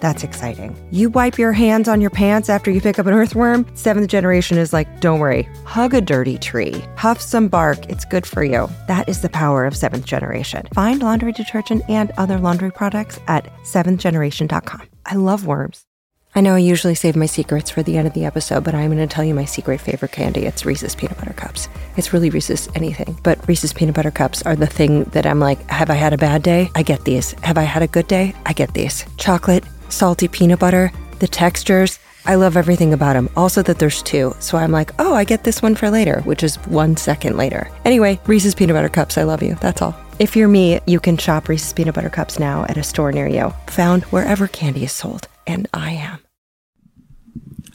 That's exciting. You wipe your hands on your pants after you pick up an earthworm. Seventh generation is like, don't worry, hug a dirty tree, huff some bark, it's good for you. That is the power of seventh generation. Find laundry detergent and other laundry products at seventhgeneration.com. I love worms. I know I usually save my secrets for the end of the episode, but I'm going to tell you my secret favorite candy. It's Reese's Peanut Butter Cups. It's really Reese's anything, but Reese's Peanut Butter Cups are the thing that I'm like, have I had a bad day? I get these. Have I had a good day? I get these. Chocolate salty peanut butter, the textures. I love everything about them. Also, that there's two. So I'm like, oh, I get this one for later, which is one second later. Anyway, Reese's Peanut Butter Cups, I love you. That's all. If you're me, you can shop Reese's Peanut Butter Cups now at a store near you, found wherever candy is sold. And I am.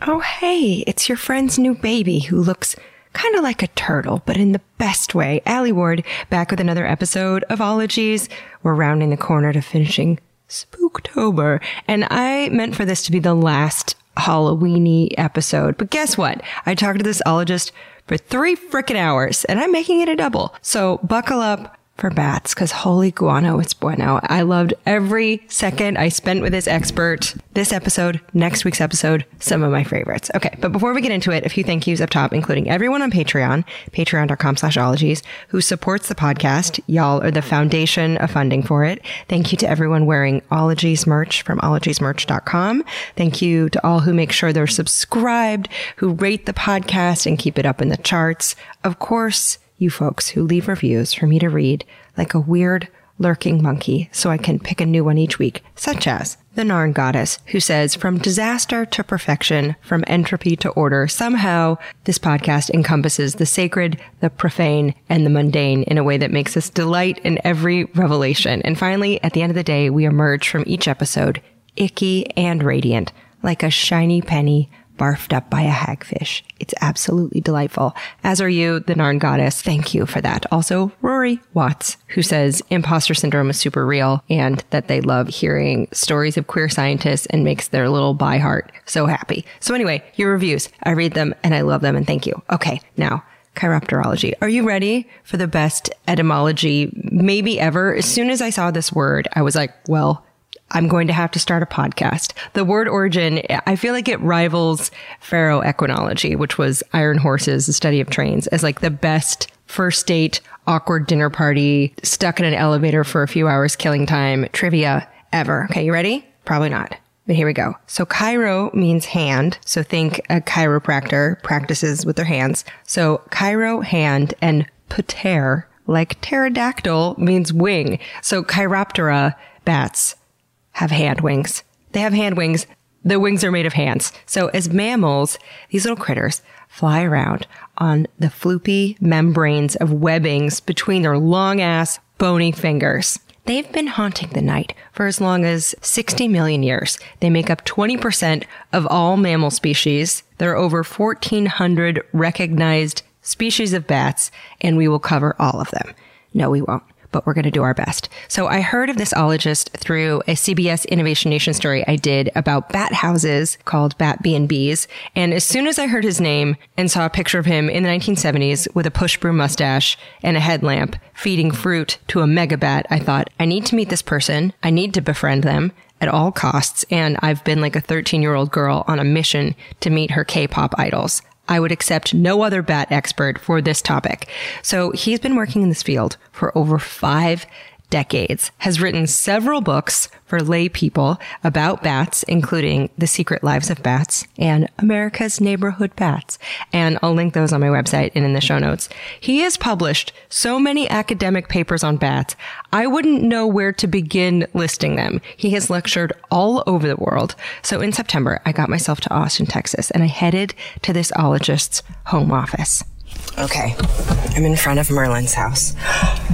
Oh, hey, it's your friend's new baby who looks kind of like a turtle, but in the best way. Alie Ward back with another episode of Ologies. We're rounding the corner to finishing Spooktober. And I meant for this to be the last Halloweeny episode. But guess what? I talked to this ologist for three freaking hours and I'm making it a double. So buckle up for bats because holy guano, it's bueno. I loved every second I spent with this expert. This episode, next week's episode, some of my favorites. Okay, but before we get into it, a few thank yous up top, including everyone on Patreon, patreon.com slash ologies, who supports the podcast. Y'all are the foundation of funding for it. Thank you to everyone wearing Ologies merch from ologiesmerch.com. Thank you to all who make sure they're subscribed, who rate the podcast and keep it up in the charts. Of course, you folks who leave reviews for me to read like a weird lurking monkey so I can pick a new one each week, such as the Narn Goddess, who says, from disaster to perfection, from entropy to order, somehow this podcast encompasses the sacred, the profane, and the mundane in a way that makes us delight in every revelation. And finally, at the end of the day, we emerge from each episode icky and radiant, like a shiny penny barfed up by a hagfish. It's absolutely delightful. As are you, the Narn goddess. Thank you for that. Also, Rory Watts, who says imposter syndrome is super real and that they love hearing stories of queer scientists and makes their little bi heart so happy. So anyway, your reviews, I read them and I love them and thank you. Okay, now chiropterology. Are you ready for the best etymology maybe ever? As soon as I saw this word, I was like, well, I'm going to have to start a podcast. The word origin, I feel like it rivals ferroequinology, which was Iron Horses, the study of trains, as like the best first date, awkward dinner party, stuck in an elevator for a few hours killing time trivia ever. Okay, you ready? Probably not. But here we go. So chiro means hand. So think a chiropractor practices with their hands. So chiro hand and pter like pterodactyl means wing. So chiroptera bats have hand wings. They have hand wings. The wings are made of hands. So as mammals, these little critters fly around on the floopy membranes of webbings between their long ass bony fingers. They've been haunting the night for as long as 60 million years. They make up 20% of all mammal species. There are over 1400 recognized species of bats, and we will cover all of them. No, we won't but we're going to do our best. So I heard of this ologist through a CBS Innovation Nation story I did about bat houses called Bat B&Bs. And as soon as I heard his name and saw a picture of him in the 1970s with a push broom mustache and a headlamp feeding fruit to a megabat, I thought, I need to meet this person. I need to befriend them at all costs. And I've been like a 13 year old girl on a mission to meet her K-pop idols. I would accept no other bat expert for this topic. So he's been working in this field for over five decades, has written several books for lay people about bats, including The Secret Lives of Bats and America's Neighborhood Bats. And I'll link those on my website and in the show notes. He has published so many academic papers on bats, I wouldn't know where to begin listing them. He has lectured all over the world. So in September, I got myself to Austin, Texas, and I headed to this ologist's home office. Okay, I'm in front of Merlin's house.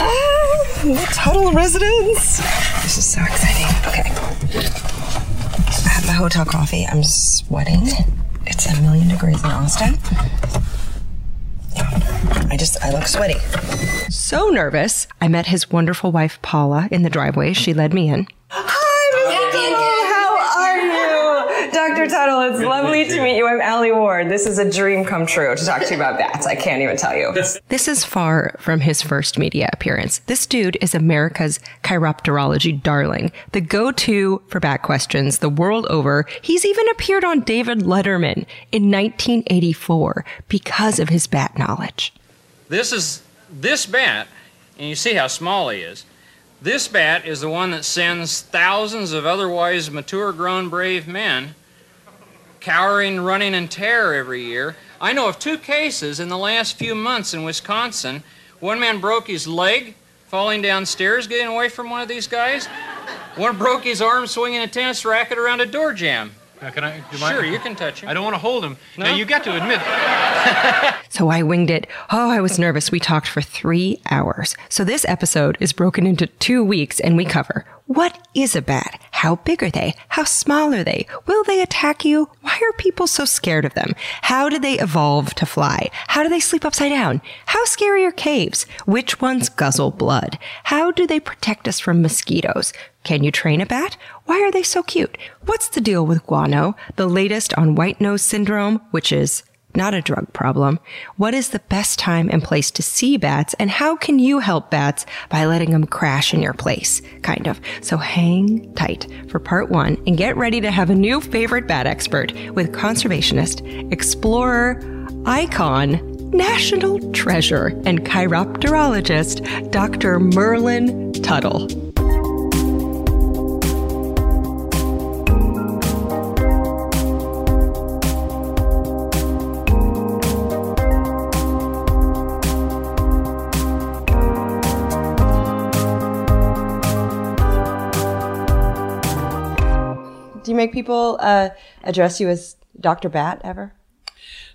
Ah, total residence. This is so exciting. Okay. I have my hotel coffee. I'm sweating. It's a million degrees in Austin. I just, I look sweaty. So nervous, I met his wonderful wife, Paula, in the driveway. She led me in. Dr. Tuttle, it's lovely to meet you. I'm Alie Ward. This is a dream come true to talk to you about bats. I can't even tell you. This is far from his first media appearance. This dude is America's chiropterology darling, the go-to for bat questions the world over. He's even appeared on David Letterman in 1984 because of his bat knowledge. This is this bat, and you see how small he is. This bat is the one that sends thousands of otherwise mature grown brave men cowering, running in terror every year. I know of two cases in the last few months in Wisconsin. One man broke his leg falling downstairs getting away from one of these guys. One broke his arm swinging a tennis racket around a door jamb. Now, can I? Do Sure, I, you can touch him. I don't want to hold him. No? Now you got to admit. So I winged it. Oh, I was nervous. We talked for three hours. So this episode is broken into two weeks and we cover what is a bat? How big are they? How small are they? Will they attack you? Why are people so scared of them? How did they evolve to fly? How do they sleep upside down? How scary are caves? Which ones guzzle blood? How do they protect us from mosquitoes? Can you train a bat? Why are they so cute? What's the deal with guano? The latest on white nose syndrome, which is not a drug problem. What is the best time and place to see bats and how can you help bats by letting them crash in your place? Kind of. So hang tight for part one and get ready to have a new favorite bat expert with conservationist, explorer, icon, national treasure, and chiropterologist, Dr. Merlin Tuttle. Make people uh, address you as Dr. Bat ever?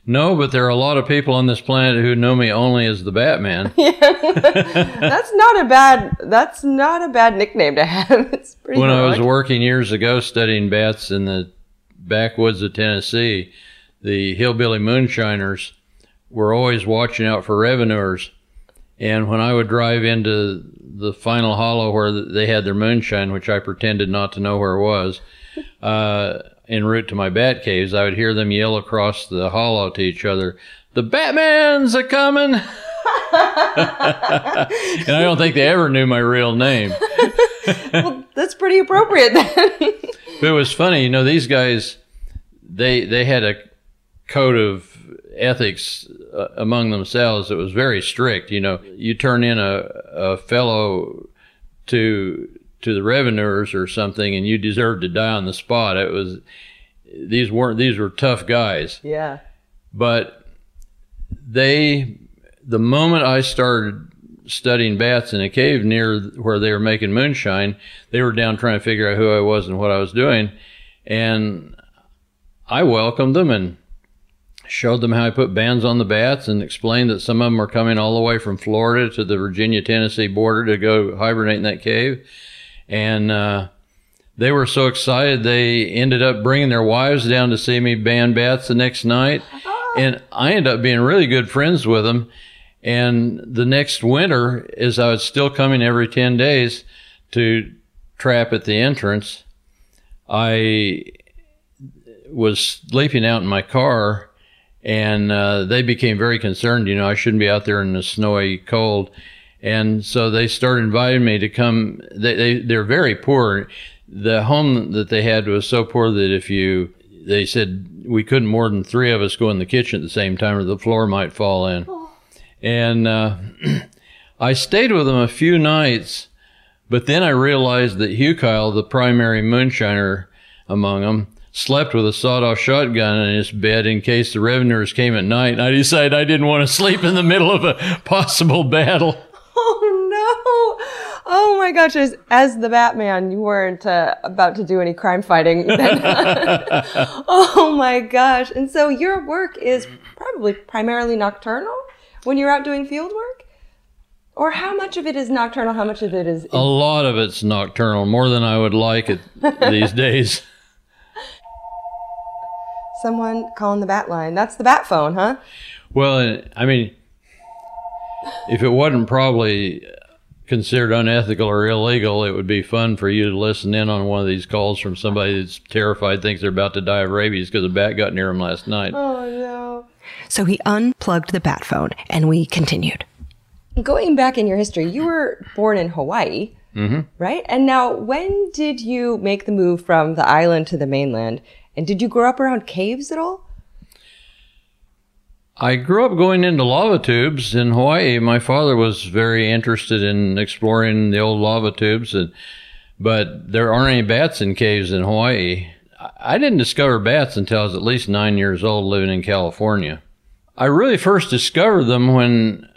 No, but there are a lot of people on this planet who know me only as the Batman. That's not a bad. That's not a bad nickname to have. It's pretty. when I was working years ago studying bats in the backwoods of Tennessee, the hillbilly moonshiners were always watching out for revenuers. And when I would drive into the final hollow where they had their moonshine, which I pretended not to know where it was, uh, en route to my bat caves, I would hear them yell across the hollow to each other, "The Batman's a coming!" and I don't think they ever knew my real name. Well, that's pretty appropriate then. But it was funny, you know, these guys, they they had a code of ethics uh, among themselves that was very strict. You know, you turn in a, a fellow to to the revenuers or something, and you deserved to die on the spot. It was these weren't these were tough guys, yeah. but they the moment I started studying bats in a cave near where they were making moonshine, they were down trying to figure out who I was and what I was doing. And I welcomed them and showed them how I put bands on the bats and explained that some of them are coming all the way from Florida to the Virginia Tennessee border to go hibernate in that cave. And, uh, they were so excited they ended up bringing their wives down to see me band bats the next night. And I ended up being really good friends with them. And the next winter, as I was still coming every 10 days to trap at the entrance, I was sleeping out in my car and uh, they became very concerned. You know, I shouldn't be out there in the snowy cold. And so they started inviting me to come. They, they, they're very poor. The home that they had was so poor that if you, they said we couldn't more than three of us go in the kitchen at the same time or the floor might fall in. And uh, I stayed with them a few nights, but then I realized that Hugh Kyle, the primary moonshiner among them, slept with a sawed-off shotgun in his bed in case the revenuers came at night. And I decided I didn't want to sleep in the middle of a possible battle. Oh! My gosh! As, as the Batman, you weren't uh, about to do any crime fighting. Oh my gosh! And so your work is probably primarily nocturnal when you're out doing field work, or how much of it is nocturnal? How much of it is? A lot of it's nocturnal, more than I would like it these days. Someone calling the bat line. That's the bat phone, huh? Well, I mean, if it wasn't probably considered unethical or illegal, it would be fun for you to listen in on one of these calls from somebody that's terrified, thinks they're about to die of rabies because a bat got near them last night. Oh no. So he unplugged the bat phone and we continued. Going back in your history, you were born in Hawaii, mm-hmm. right? And now, when did you make the move from the island to the mainland? And did you grow up around caves at all? I grew up going into lava tubes in Hawaii. My father was very interested in exploring the old lava tubes, and, but there aren't any bats in caves in Hawaii. I- I didn't discover bats until I was at least nine years old living in California. I really first discovered them when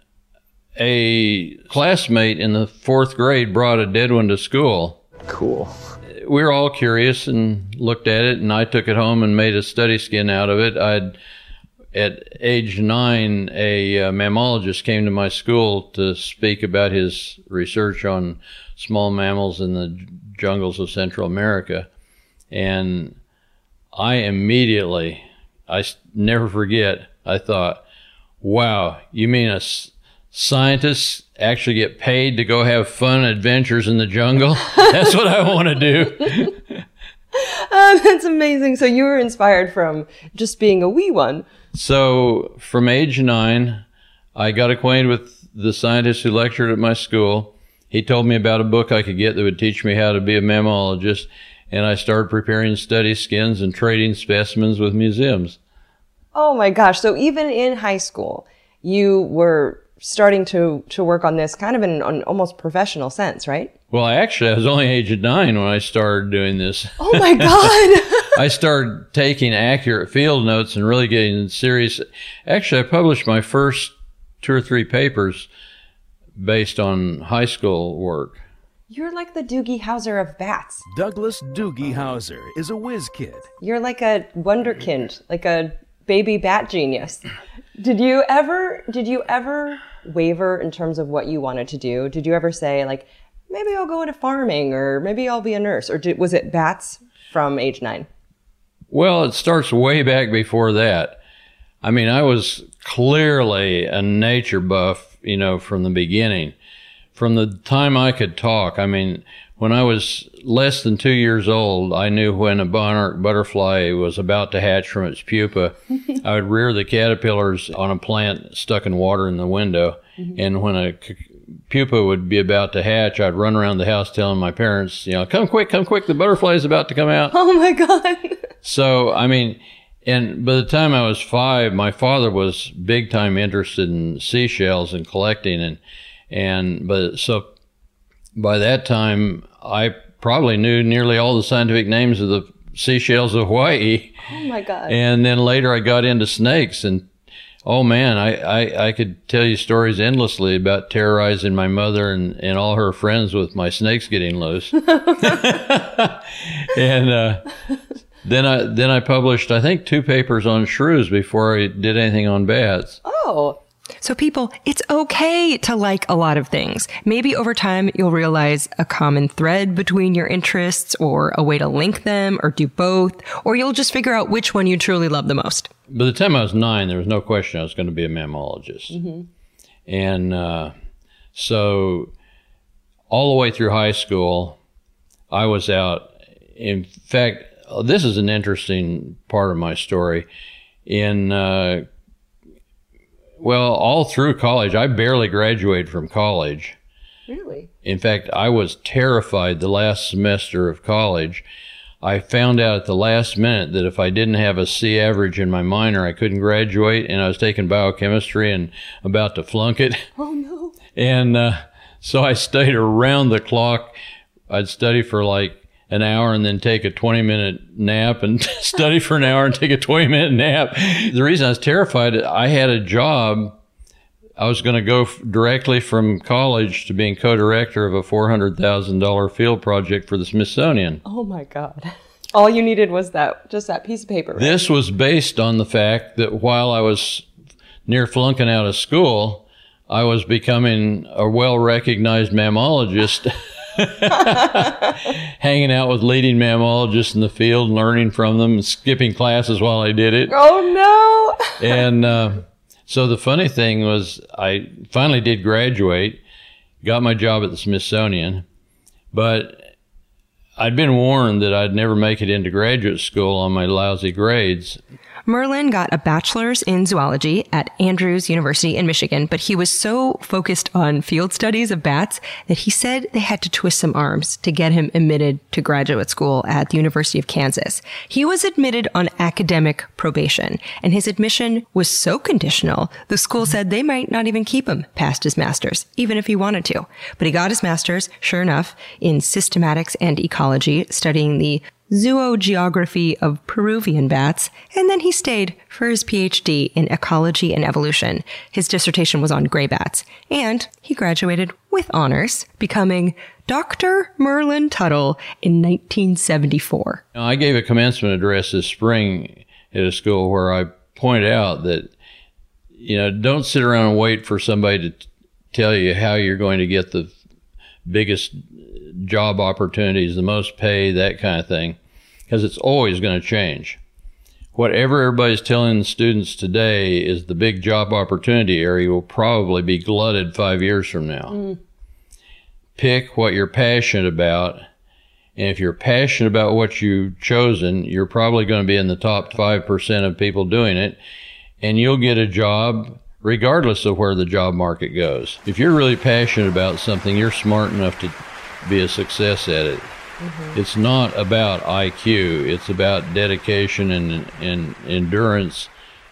a classmate in the fourth grade brought a dead one to school. Cool. we were all curious and looked at it, and I took it home and made a study skin out of it. I'd at age nine, a uh, mammologist came to my school to speak about his research on small mammals in the j- jungles of Central America, and I immediately, I never forget, I thought, "Wow, you mean a s- scientists actually get paid to go have fun adventures in the jungle? That's what I want to do." Oh, that's amazing. So you were inspired from just being a wee one. So, from age nine, I got acquainted with the scientist who lectured at my school. He told me about a book I could get that would teach me how to be a mammalogist, and I started preparing study skins and trading specimens with museums. Oh my gosh. So even in high school, you were starting to, to work on this kind of in an almost professional sense, right? Well, I actually I was only age of nine when I started doing this. Oh my God. I started taking accurate field notes and really getting serious. Actually, I published my first two or three papers based on high school work. You're like the Doogie Howser of bats. Douglas Doogie Howser is a whiz kid. You're like a wonderkind, like a baby bat genius. Did you ever did you ever waver in terms of what you wanted to do? Did you ever say like maybe I'll go into farming or maybe I'll be a nurse or did, was it bats from age 9? Well, it starts way back before that. I mean, I was clearly a nature buff, you know, from the beginning. From the time I could talk, I mean, when I was less than two years old, I knew when a monarch butterfly was about to hatch from its pupa. I would rear the caterpillars on a plant stuck in water in the window. Mm-hmm. And when a c- pupa would be about to hatch, I'd run around the house telling my parents, you know, come quick, come quick, the butterfly is about to come out. Oh my god. So, I mean, and by the time I was five, my father was big time interested in seashells and collecting, and and but so by that time, I probably knew nearly all the scientific names of the seashells of Hawaii. Oh my god. And then later, I got into snakes, and oh man, I I, I could tell you stories endlessly about terrorizing my mother and and all her friends with my snakes getting loose. and uh, then I then I published I think two papers on shrews before I did anything on bats. oh. So, people, it's okay to like a lot of things. Maybe over time you'll realize a common thread between your interests or a way to link them or do both, or you'll just figure out which one you truly love the most. By the time I was nine, there was no question I was going to be a mammologist. And uh, so, all the way through high school, I was out. In fact, this is an interesting part of my story. In uh, well, all through college, I barely graduated from college. Really? In fact, I was terrified the last semester of college. I found out at the last minute that if I didn't have a C average in my minor, I couldn't graduate, and I was taking biochemistry and about to flunk it. Oh no. And uh, so I stayed around the clock. I'd study for like an hour and then take a 20 minute nap and study for an hour and take a 20 minute nap. The reason I was terrified, I had a job. I was going to go f- directly from college to being co director of a $400,000 field project for the Smithsonian. Oh my god. All you needed was that just that piece of paper. right? This was based on the fact that while I was near flunking out of school, I was becoming a well recognized mammologist, hanging out with leading mammalogists in the field, learning from them, skipping classes while I did it. Oh no. And uh, So the funny thing was, I finally did graduate, got my job at the Smithsonian, but I'd been warned that I'd never make it into graduate school on my lousy grades. Merlin got a bachelor's in zoology at Andrews University in Michigan, but he was so focused on field studies of bats that he said they had to twist some arms to get him admitted to graduate school at the University of Kansas. He was admitted on academic probation, and his admission was so conditional, the school said they might not even keep him past his master's, even if he wanted to. But he got his master's, sure enough, in systematics and ecology, studying the zoogeography of Peruvian bats, and then he stayed for his PhD in ecology and evolution. His dissertation was on gray bats, and he graduated with honors, becoming Dr. Merlin Tuttle in 1974. I gave a commencement address this spring at a school where I point out that, you know, don't sit around and wait for somebody to t- tell you how you're going to get the biggest job opportunities, the most pay, that kind of thing, because it's always going to change. Whatever everybody's telling the students today is the big job opportunity area will probably be glutted five years from now. Mm. Pick what you're passionate about. And if you're passionate about what you've chosen, you're probably going to be in the top 5% of people doing it. And you'll get a job regardless of where the job market goes. If you're really passionate about something, you're smart enough to be a success at it. Mm-hmm. It's not about IQ, it's about dedication and, and endurance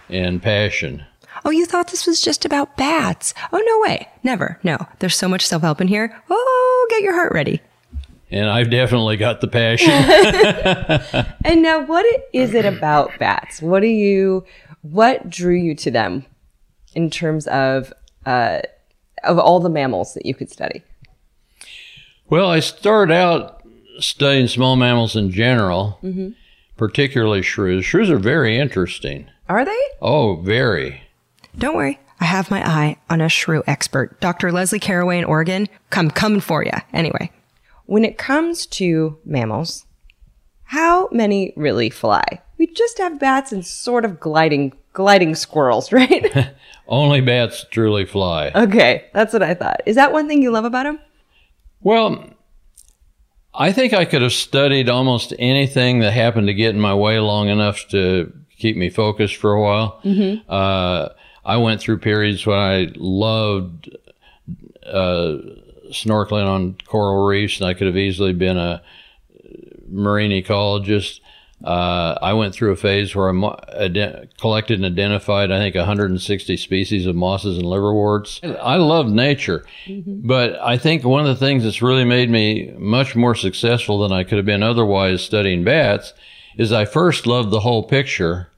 and passion. Oh, you thought this was just about bats? Oh, no way. Never. No. There's so much self help in here. Oh, get your heart ready. And I've definitely got the passion. and now, what is it about bats? What do you, what drew you to them in terms of, uh, of all the mammals that you could study? Well, I started out studying small mammals in general, mm-hmm. particularly shrews. Shrews are very interesting. Are they? Oh, very. Don't worry. I have my eye on a shrew expert, Dr. Leslie Carraway in Oregon. Come, coming for you. Anyway. When it comes to mammals, how many really fly? We just have bats and sort of gliding, gliding squirrels, right? Only bats truly fly. Okay, that's what I thought. Is that one thing you love about them? Well, I think I could have studied almost anything that happened to get in my way long enough to keep me focused for a while. Mm-hmm. Uh, I went through periods when I loved uh, snorkeling on coral reefs, and I could have easily been a marine ecologist. Uh, I went through a phase where I collected and identified, I think, 160 species of mosses and liverworts. I love nature, mm-hmm. but I think one of the things that's really made me much more successful than I could have been otherwise studying bats is I first loved the whole picture,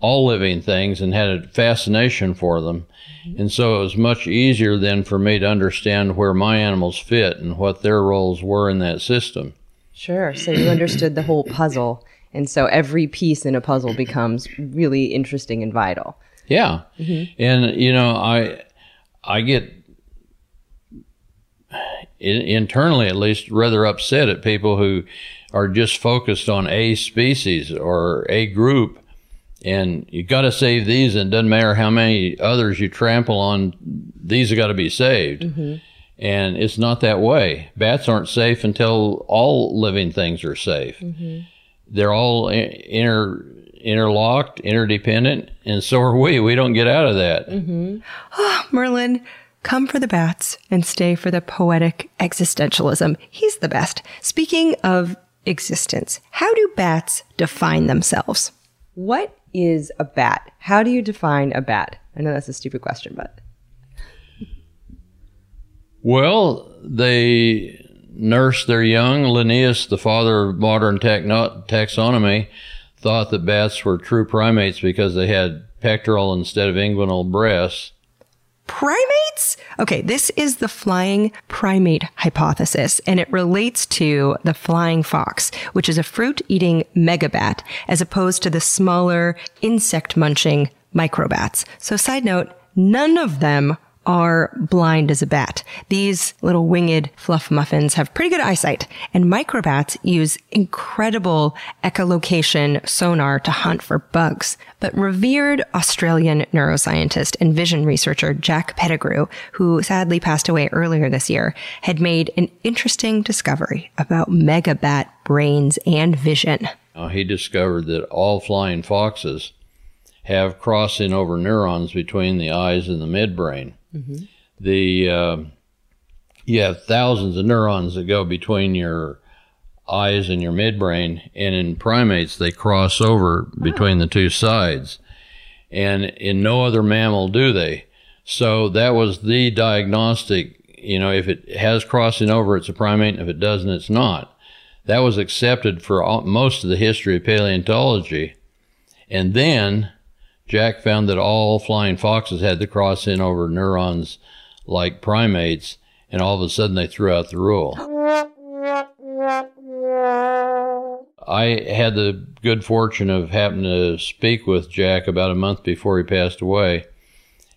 all living things, and had a fascination for them. Mm-hmm. And so it was much easier then for me to understand where my animals fit and what their roles were in that system. Sure. So you understood the whole puzzle and so every piece in a puzzle becomes really interesting and vital. Yeah. Mm-hmm. And, you know, I, I get internally at least rather upset at people who are just focused on a species or a group and you got to save these and it doesn't matter how many others you trample on these have got to be saved mm-hmm. and it's not that way bats aren't safe until all living things are safe mm-hmm they're all inter interlocked, interdependent, and so are we. We don't get out of that. Mm-hmm. Oh, Merlin, come for the bats and stay for the poetic existentialism. He's the best. Speaking of existence, how do bats define themselves? What is a bat? How do you define a bat? I know that's a stupid question, but. Well, they nurse their young. Linnaeus, the father of modern techno- taxonomy, thought that bats were true primates because they had pectoral instead of inguinal breasts. Primates? Okay, this is the flying primate hypothesis, and it relates to the flying fox, which is a fruit eating megabat, as opposed to the smaller insect munching microbats. So, side note, none of them are blind as a bat. These little winged fluff muffins have pretty good eyesight, and microbats use incredible echolocation sonar to hunt for bugs. But revered Australian neuroscientist and vision researcher Jack Pettigrew, who sadly passed away earlier this year, had made an interesting discovery about megabat brains and vision. He discovered that all flying foxes have crossing over neurons between the eyes and the midbrain. The uh, you have thousands of neurons that go between your eyes and your midbrain, and in primates they cross over between the two sides, and in no other mammal do they. So that was the diagnostic. You know, if it has crossing over, it's a primate. If it doesn't, it's not. That was accepted for all, most of the history of paleontology. And then Jack found that all flying foxes had to cross in over neurons like primates, and all of a sudden they threw out the rule. I had the good fortune of happening to speak with Jack about a month before he passed away,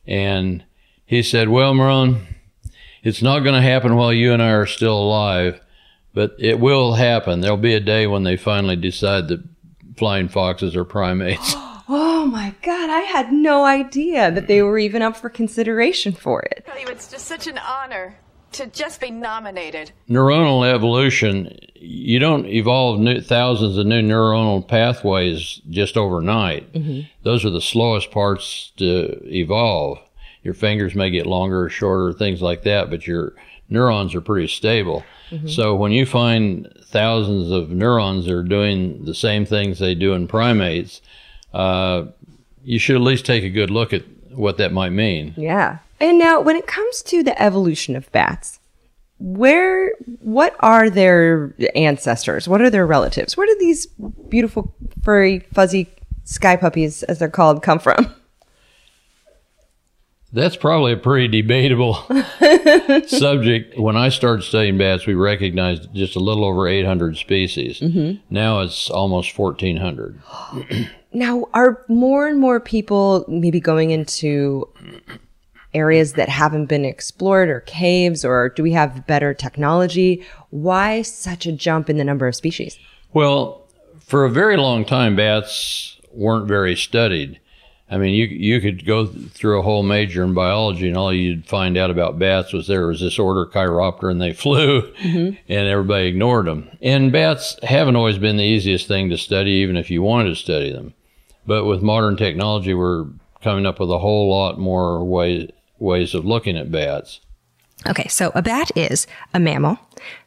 and he said, Well, Merlin, it's not going to happen while you and I are still alive, but it will happen. There'll be a day when they finally decide that flying foxes are primates. Oh my God, I had no idea that they were even up for consideration for it. I tell you, it's just such an honor to just be nominated. neuronal evolution, you don't evolve new, thousands of new neuronal pathways just overnight. Mm-hmm. Those are the slowest parts to evolve. Your fingers may get longer or shorter, things like that, but your neurons are pretty stable. Mm-hmm. So when you find thousands of neurons that are doing the same things they do in primates, uh, you should at least take a good look at what that might mean. Yeah. And now, when it comes to the evolution of bats, where, what are their ancestors? What are their relatives? Where do these beautiful, furry, fuzzy sky puppies, as they're called, come from? That's probably a pretty debatable subject. When I started studying bats, we recognized just a little over 800 species. Now it's almost 1,400. Now, are more and more people maybe going into areas that haven't been explored or caves, or do we have better technology? Why such a jump in the number of species? Well, for a very long time, bats weren't very studied. I mean, you you could go through a whole major in biology, and all you'd find out about bats was there was this order Chiroptera, and they flew, mm-hmm. and everybody ignored them. And bats haven't always been the easiest thing to study, even if you wanted to study them. But with modern technology, we're coming up with a whole lot more ways ways of looking at bats. Okay, so a bat is a mammal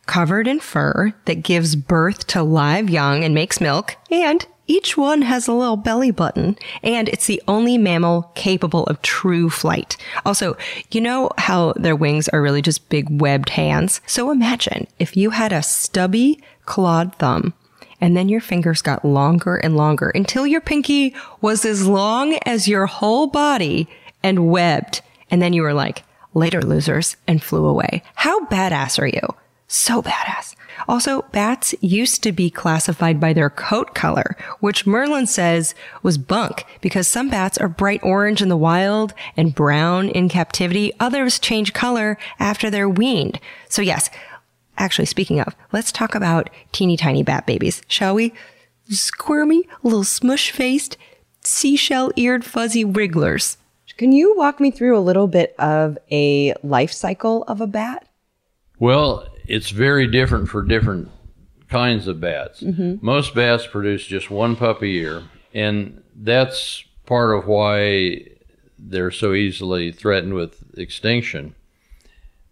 covered in fur that gives birth to live young and makes milk, and each one has a little belly button, and it's the only mammal capable of true flight. Also, you know how their wings are really just big webbed hands? So imagine if you had a stubby, clawed thumb and then your fingers got longer and longer until your pinky was as long as your whole body and webbed. And then you were like, later losers, and flew away. How badass are you? So badass. Also, bats used to be classified by their coat color, which Merlin says was bunk because some bats are bright orange in the wild and brown in captivity. Others change color after they're weaned. So yes, Actually, speaking of, let's talk about teeny tiny bat babies, shall we? Squirmy, little smush faced, seashell eared fuzzy wrigglers. Can you walk me through a little bit of a life cycle of a bat? Well, it's very different for different kinds of bats. Mm-hmm. Most bats produce just one pup a year, and that's part of why they're so easily threatened with extinction.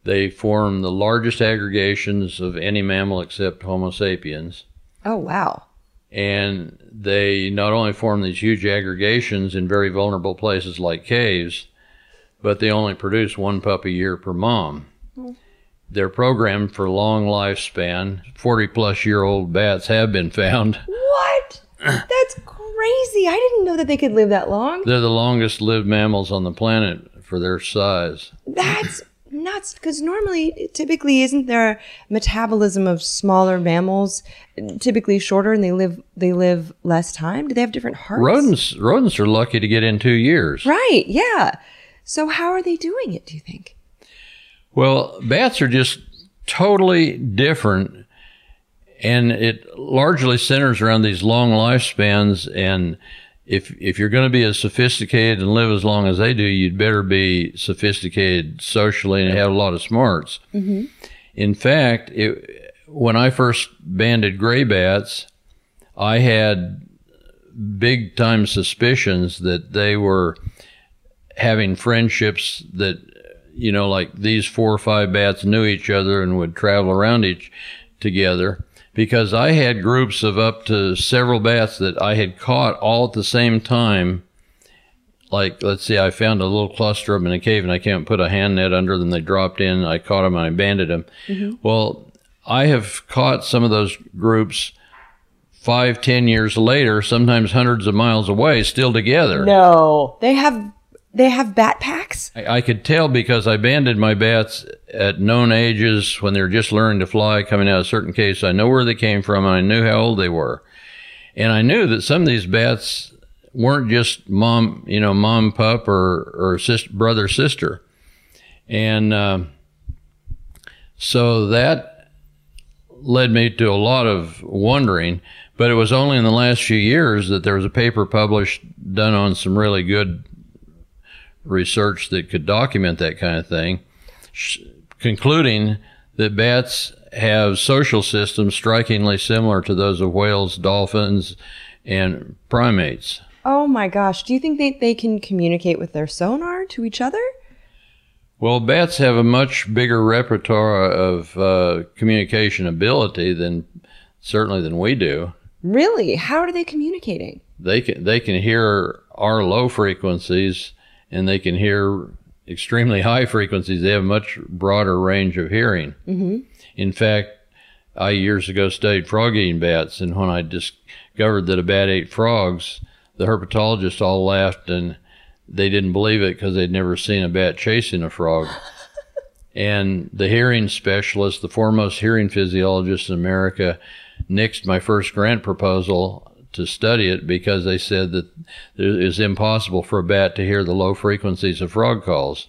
They form the largest aggregations of any mammal except Homo sapiens. Oh, wow. And they not only form these huge aggregations in very vulnerable places like caves, but they only produce one pup a year per mom. They're programmed for long lifespan. 40 plus year old bats have been found. What? That's crazy. I didn't know that they could live that long. They're the longest lived mammals on the planet for their size. That's nuts. Because normally, typically, isn't there metabolism of smaller mammals typically shorter and they live they live less time? Do they have different hearts? Rodents rodents are lucky to get in two years. Right. Yeah. So how are they doing it, do you think? Well, bats are just totally different, and it largely centers around these long lifespans. And if if you're going to be as sophisticated and live as long as they do, you'd better be sophisticated socially and have a lot of smarts. Mm-hmm. In fact, it, when I first banded gray bats, I had big time suspicions that they were having friendships that you know like these four or five bats knew each other and would travel around each together because I had groups of up to several bats that I had caught all at the same time. Like let's see I found a little cluster of them in a cave and I can't put a hand net under them. They dropped in. I caught them and I banded them mm-hmm. well I have caught some of those groups five ten years later sometimes hundreds of miles away still together. No. They have they have bat packs? I, I could tell because I banded my bats at known ages when they were just learning to fly, coming out of certain caves. I know where they came from, and I knew how old they were, and I knew that some of these bats weren't just mom, you know, mom pup or or sister, brother sister, and um so that led me to a lot of wondering. But it was only in the last few years that there was a paper published done on some really good research that could document that kind of thing, sh- concluding that bats have social systems strikingly similar to those of whales, dolphins, and primates. Oh my gosh. Do you think they, they can communicate with their sonar to each other? Well, bats have a much bigger repertoire of uh, communication ability than certainly than we do. Really? How are they communicating? They can they can hear our low frequencies and they can hear extremely high frequencies. They have a much broader range of hearing. Mm-hmm. In fact, I years ago studied frog eating bats, and when I discovered that a bat ate frogs, the herpetologists all laughed and they didn't believe it because they'd never seen a bat chasing a frog. and the hearing specialist, the foremost hearing physiologist in America, nixed my first grant proposal to study it because they said that it is impossible for a bat to hear the low frequencies of frog calls.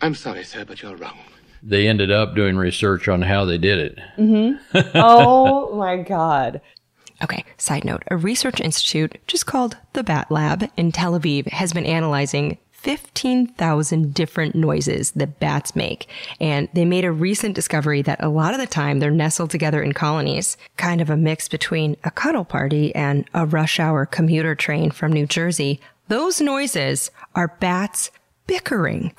I'm sorry, sir, but you're wrong. They ended up doing research on how they did it. Mm-hmm. oh my God. Okay, side note a research institute just called the Bat Lab in Tel Aviv has been analyzing 15,000 different noises that bats make. And they made a recent discovery that a lot of the time they're nestled together in colonies, kind of a mix between a cuddle party and a rush hour commuter train from New Jersey. Those noises are bats bickering.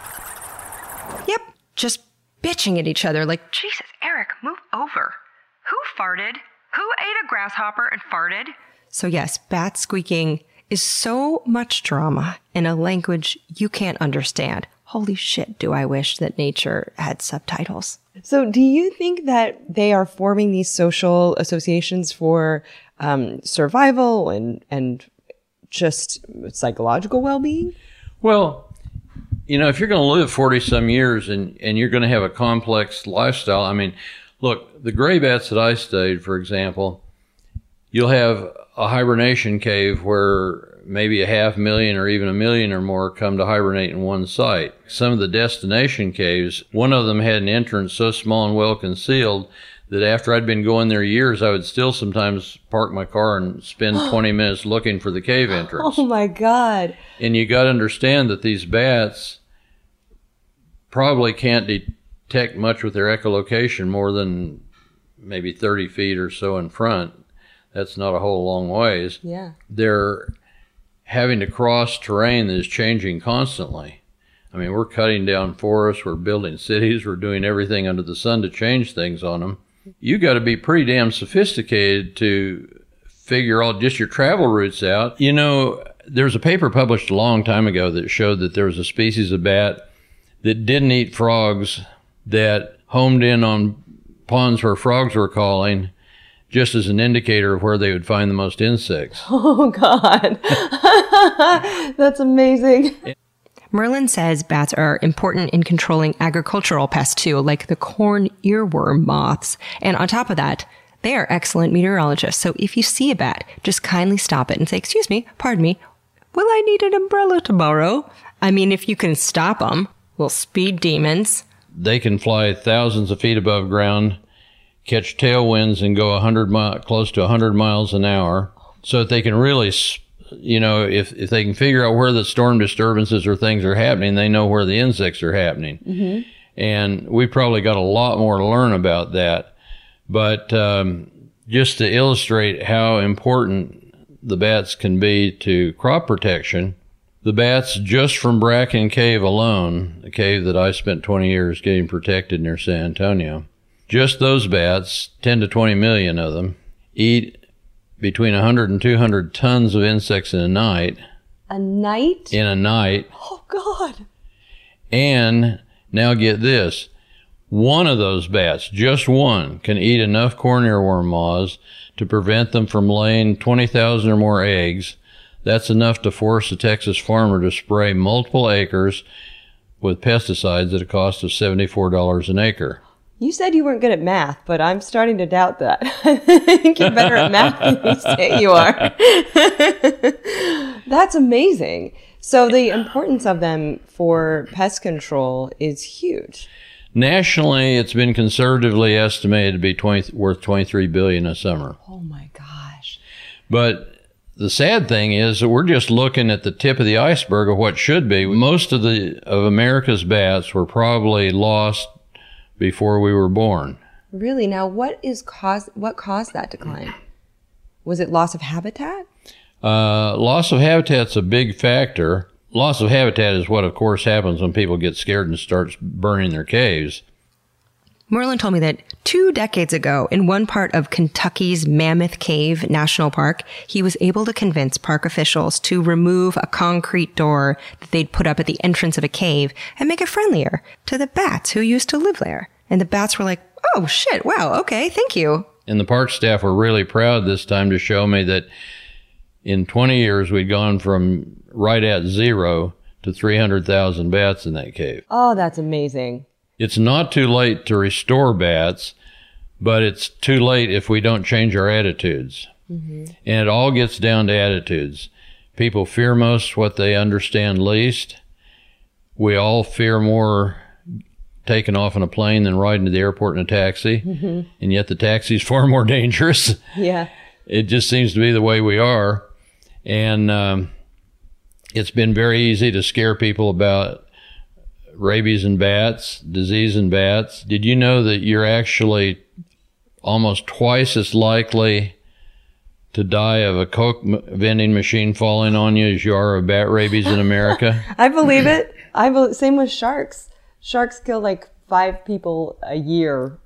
Yep, just bitching at each other like, Jesus, Eric, move over. Who farted? Who ate a grasshopper and farted? So, yes, bat squeaking is so much drama in a language you can't understand. Holy shit, do I wish that nature had subtitles. So, do you think that they are forming these social associations for um, survival and and just psychological well being? Well, you know, if you're going to live 40 some years and, and you're going to have a complex lifestyle, I mean, look, the gray bats that I studied, for example, you'll have a hibernation cave where maybe a half million or even a million or more come to hibernate in one site. Some of the destination caves, one of them had an entrance so small and well concealed that after I'd been going there years, I would still sometimes park my car and spend 20 minutes looking for the cave entrance. Oh my God. And you got to understand that these bats probably can't detect much with their echolocation more than maybe 30 feet or so in front. That's not a whole long ways. Yeah. They're having to cross terrain that is changing constantly. I mean, we're cutting down forests, we're building cities, we're doing everything under the sun to change things on them. You got to be pretty damn sophisticated to figure all just your travel routes out. You know, there's a paper published a long time ago that showed that there was a species of bat that didn't eat frogs that homed in on ponds where frogs were calling just as an indicator of where they would find the most insects. Oh God. That's amazing. Merlin says bats are important in controlling agricultural pests too, like the corn earworm moths. And on top of that, they are excellent meteorologists. So if you see a bat, just kindly stop it and say, excuse me, pardon me, will I need an umbrella tomorrow? I mean, if you can stop them, well, speed demons. They can fly thousands of feet above ground, catch tailwinds, and go 100 mi- close to 100 miles an hour. So that they can really, you know, if, if they can figure out where the storm disturbances or things are happening, they know where the insects are happening. And we probably got a lot more to learn about that. But um, just to illustrate how important the bats can be to crop protection, the bats just from Bracken Cave alone, a cave that I spent 20 years getting protected near San Antonio, just those bats, 10 to 20 million of them, eat between 100 and 200 tons of insects in a night. A night? In a night. Oh, God. And now get this one of those bats, just one, can eat enough corn earworm moths to prevent them from laying 20,000 or more eggs. That's enough to force a Texas farmer to spray multiple acres with pesticides at a cost of $74 an acre. You said you weren't good at math, but I'm starting to doubt that. I think you're better at math than you say you are. That's amazing. So the importance of them for pest control is huge. Nationally, it's been conservatively estimated to be 20, worth 23 billion a summer. Oh my gosh. But the sad thing is that we're just looking at the tip of the iceberg of what should be. Most of the of America's bats were probably lost before we were born. Really? Now what is cause what caused that decline? Was it loss of habitat? Uh, loss of habitat's a big factor. Loss of habitat is what, of course, happens when people get scared and start burning their caves. Merlin told me that two decades ago, in one part of Kentucky's Mammoth Cave National Park, he was able to convince park officials to remove a concrete door that they'd put up at the entrance of a cave and make it friendlier to the bats who used to live there. And the bats were like, oh shit, wow, okay, thank you. And the park staff were really proud this time to show me that in 20 years we'd gone from right at zero to 300,000 bats in that cave. Oh, that's amazing. It's not too late to restore bats, but it's too late if we don't change our attitudes. And it all gets down to attitudes. People fear most what they understand least. We all fear more taking off in a plane than riding to the airport in a taxi. And yet the taxi is far more dangerous. Yeah. it just seems to be the way we are. And um, it's been very easy to scare people about rabies in bats, disease in bats. Did you know that you're actually almost twice as likely to die of a Coke m- vending machine falling on you as you are of bat rabies in America? I believe it. I bel same with sharks. Sharks kill like 5 people a year.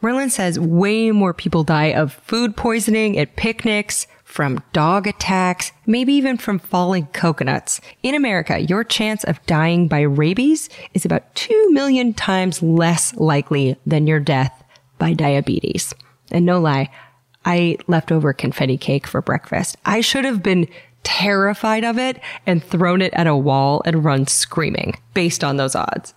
Merlin says way more people die of food poisoning at picnics, from dog attacks, maybe even from falling coconuts. In America, your chance of dying by rabies is about 2 million times less likely than your death by diabetes. And no lie, I ate leftover confetti cake for breakfast. I should have been terrified of it and thrown it at a wall and run screaming based on those odds.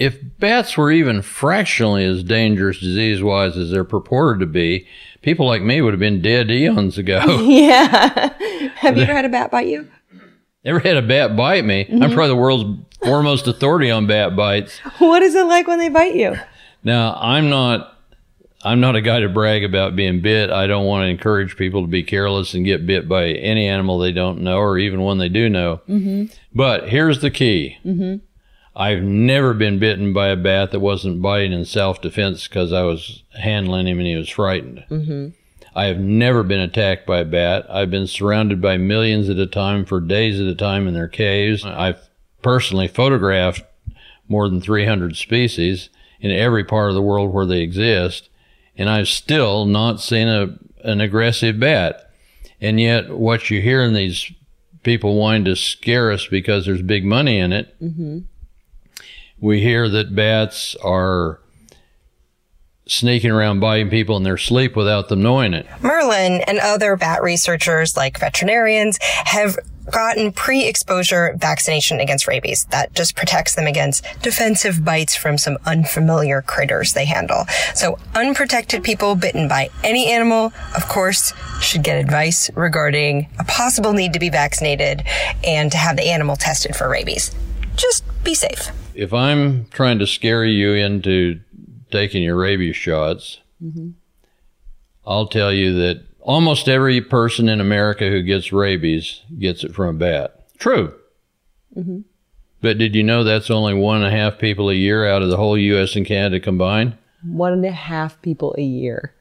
If bats were even fractionally as dangerous disease wise as they're purported to be, people like me would have been dead eons ago. Yeah. Have you ever had a bat bite you? Never had a bat bite me. I'm probably the world's foremost authority on bat bites. What is it like when they bite you? Now, I'm not I'm not a guy to brag about being bit. I don't want to encourage people to be careless and get bit by any animal they don't know or even one they do know. Mm-hmm. But here's the key. Mm-hmm. I've never been bitten by a bat that wasn't biting in self-defense because I was handling him and he was frightened. Mm-hmm. I have never been attacked by a bat. I've been surrounded by millions at a time for days at a time in their caves. I've personally photographed more than 300 species in every part of the world where they exist, and I've still not seen a an aggressive bat. And yet, what you hear in these people wanting to scare us because there's big money in it, we hear that bats are sneaking around biting people in their sleep without them knowing it. Merlin and other bat researchers, like veterinarians, have gotten pre-exposure vaccination against rabies. That just protects them against defensive bites from some unfamiliar critters they handle. So unprotected people bitten by any animal, of course, should get advice regarding a possible need to be vaccinated and to have the animal tested for rabies. just be safe. If I'm trying to scare you into taking your rabies shots, mm-hmm. I'll tell you that almost every person in America who gets rabies gets it from a bat. True. Mm-hmm. But did you know that's only one and a half people a year out of the whole U.S. and Canada combined? One and a half people a year.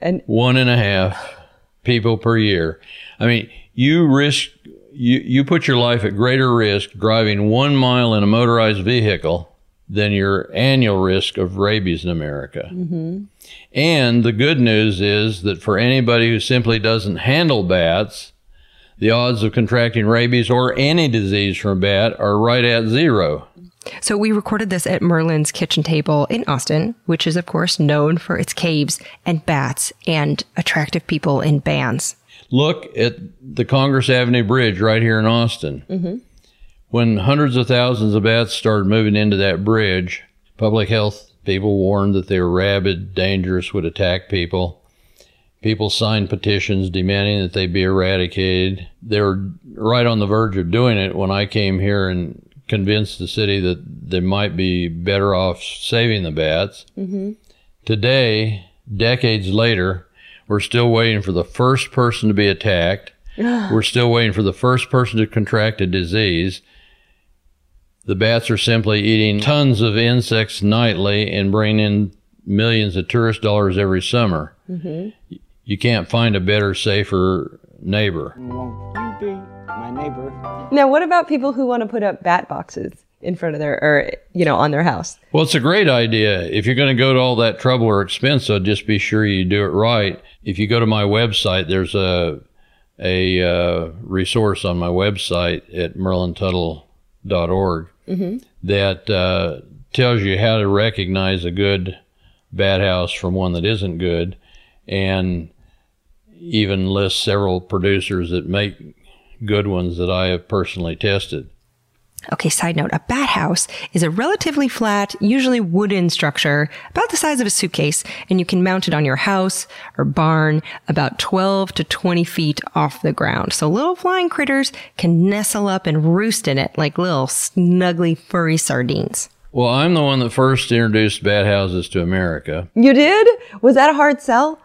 And One and a half people per year. I mean, you risk, you, you put your life at greater risk driving one mile in a motorized vehicle than your annual risk of rabies in America. Mm-hmm. And the good news is that for anybody who simply doesn't handle bats, the odds of contracting rabies or any disease from a bat are right at zero. So we recorded this at Merlin's kitchen table in Austin, which is of course known for its caves and bats and attractive people in bands. Look at the Congress Avenue Bridge right here in Austin. Mm-hmm. When hundreds of thousands of bats started moving into that bridge, public health people warned that they were rabid, dangerous, would attack people. People signed petitions demanding that they be eradicated. They were right on the verge of doing it when I came here and convinced the city that they might be better off saving the bats. Mm-hmm. Today, decades later, we're still waiting for the first person to be attacked. we're still waiting for the first person to contract a disease. The bats are simply eating tons of insects nightly and bringing in millions of tourist dollars every summer. Mm-hmm. You can't find a better, safer neighbor. Won't you be my neighbor? now, what about people who want to put up bat boxes in front of their, or, you know, on their house? Well, it's a great idea. If you're going to go to all that trouble or expense, so just be sure you do it right. If you go to my website, there's a a uh, resource on my website at merlintuttle.org that uh, tells you how to recognize a good bat house from one that isn't good, and even lists several producers that make good ones that I have personally tested. Okay, side note, a bat house is a relatively flat, usually wooden structure about the size of a suitcase, and you can mount it on your house or barn about 12 to 20 feet off the ground. So little flying critters can nestle up and roost in it like little snuggly furry sardines. Well, I'm the one that first introduced bat houses to America. You did? Was that a hard sell?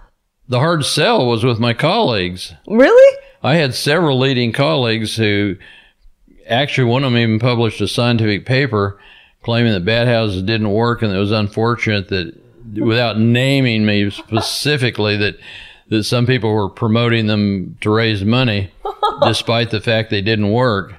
The hard sell was with my colleagues. Really? I had several leading colleagues who actually one of them even published a scientific paper claiming that bat houses didn't work and it was unfortunate that without naming me specifically that that some people were promoting them to raise money despite the fact they didn't work.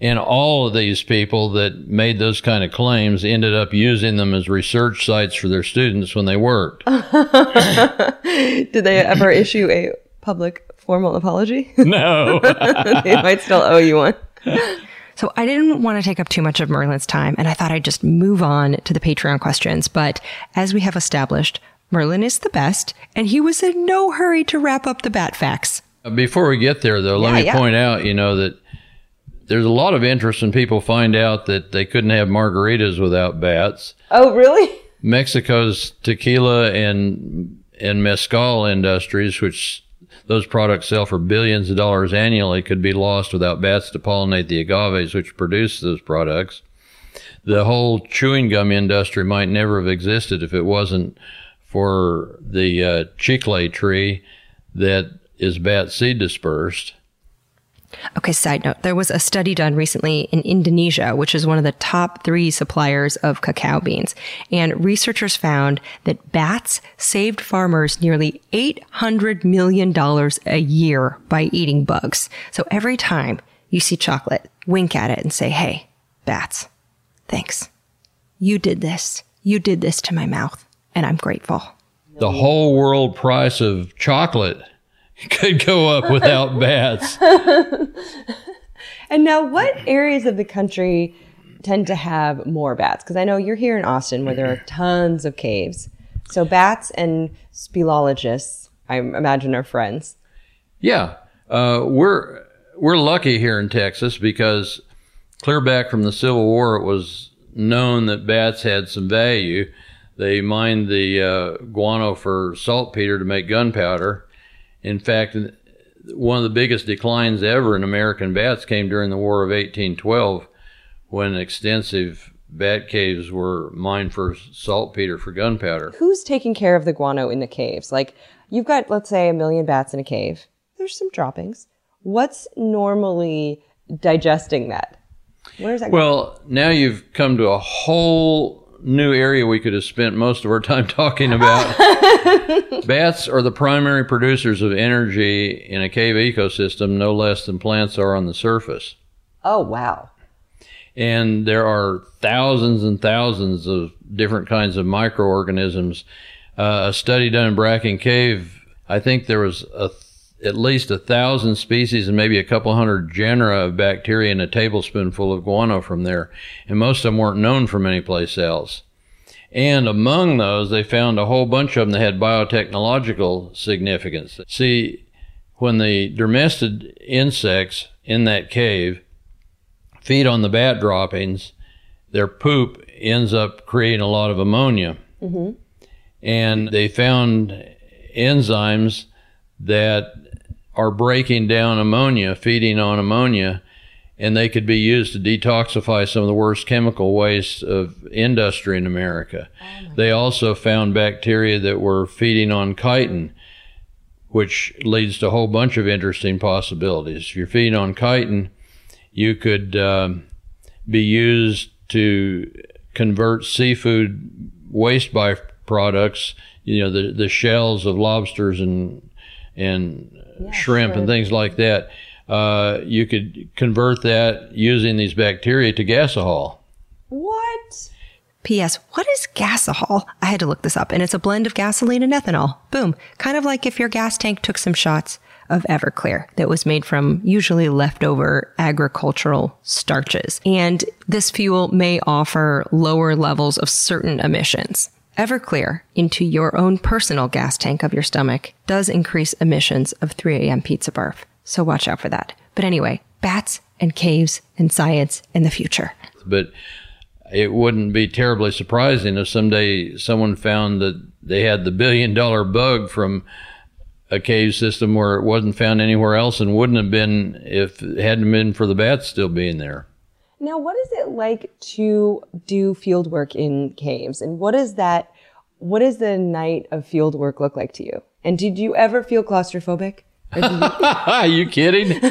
And all of these people that made those kind of claims ended up using them as research sites for their students when they worked. Did they ever issue a public formal apology? no. they might still owe you one. So I didn't want to take up too much of Merlin's time, and I thought I'd just move on to the Patreon questions. But as we have established, Merlin is the best, and he was in no hurry to wrap up the bat facts. Uh, before we get there, though, let Yeah, me yeah. point out, you know, that there's a lot of interest when people find out that they couldn't have margaritas without bats. Oh, really? Mexico's tequila and and mezcal industries, which those products sell for billions of dollars annually, could be lost without bats to pollinate the agaves which produce those products. The whole chewing gum industry might never have existed if it wasn't for the uh, chicle tree that is bat seed dispersed. Okay, side note there was a study done recently in Indonesia, which is one of the top three suppliers of cacao beans. And researchers found that bats saved farmers nearly $800 million a year by eating bugs. So every time you see chocolate, wink at it and say, hey, bats, thanks. You did this. You did this to my mouth, and I'm grateful. The whole world price of chocolate could go up without bats. And now, what areas of the country tend to have more bats? Because I know you're here in Austin where there are tons of caves. So, bats and speleologists, I imagine, are friends. Yeah, uh, we're we're lucky here in Texas because clear back from the Civil War, it was known that bats had some value. They mined the uh, guano for saltpeter to make gunpowder. In fact, one of the biggest declines ever in American bats came during the War of 1812, when extensive bat caves were mined for saltpeter for gunpowder. Who's taking care of the guano in the caves? Like, you've got, let's say, a million bats in a cave. There's some droppings. What's normally digesting that? Where's that? Well, now you've come to a whole new area we could have spent most of our time talking about. Bats are the primary producers of energy in a cave ecosystem, no less than plants are on the surface. oh, wow. And there are thousands and thousands of different kinds of microorganisms. Uh, a study done in Bracken Cave, I think there was a, at least a thousand species and maybe a couple hundred genera of bacteria in a tablespoonful of guano from there. And most of them weren't known from any place else. And among those, they found a whole bunch of them that had biotechnological significance. See, when the dermestid insects in that cave feed on the bat droppings, their poop ends up creating a lot of ammonia. Mm-hmm. And they found enzymes that are breaking down ammonia, feeding on ammonia, and they could be used to detoxify some of the worst chemical waste of industry in America. they also found bacteria that were feeding on chitin, which leads to a whole bunch of interesting possibilities. If you're feeding on chitin, you could um, be used to convert seafood waste byproducts, you know, the, the shells of lobsters and and shrimp and things like that. Uh, you could convert that using these bacteria to gasohol. What? P.S. What is gasohol? I had to look this up, and it's a blend of gasoline and ethanol. Boom. Kind of like if your gas tank took some shots of Everclear that was made from usually leftover agricultural starches. And this fuel may offer lower levels of certain emissions. Everclear into your own personal gas tank of your stomach does increase emissions of 3 a.m. pizza barf. So watch out for that. But anyway, bats and caves and science in the future. But it wouldn't be terribly surprising if someday someone found that they had the billion dollar bug from a cave system where it wasn't found anywhere else and wouldn't have been if it hadn't been for the bats still being there. Now, what is it like to do field work in caves? And what is that? What does the night of field work look like to you? And did you ever feel claustrophobic? You- Are you kidding?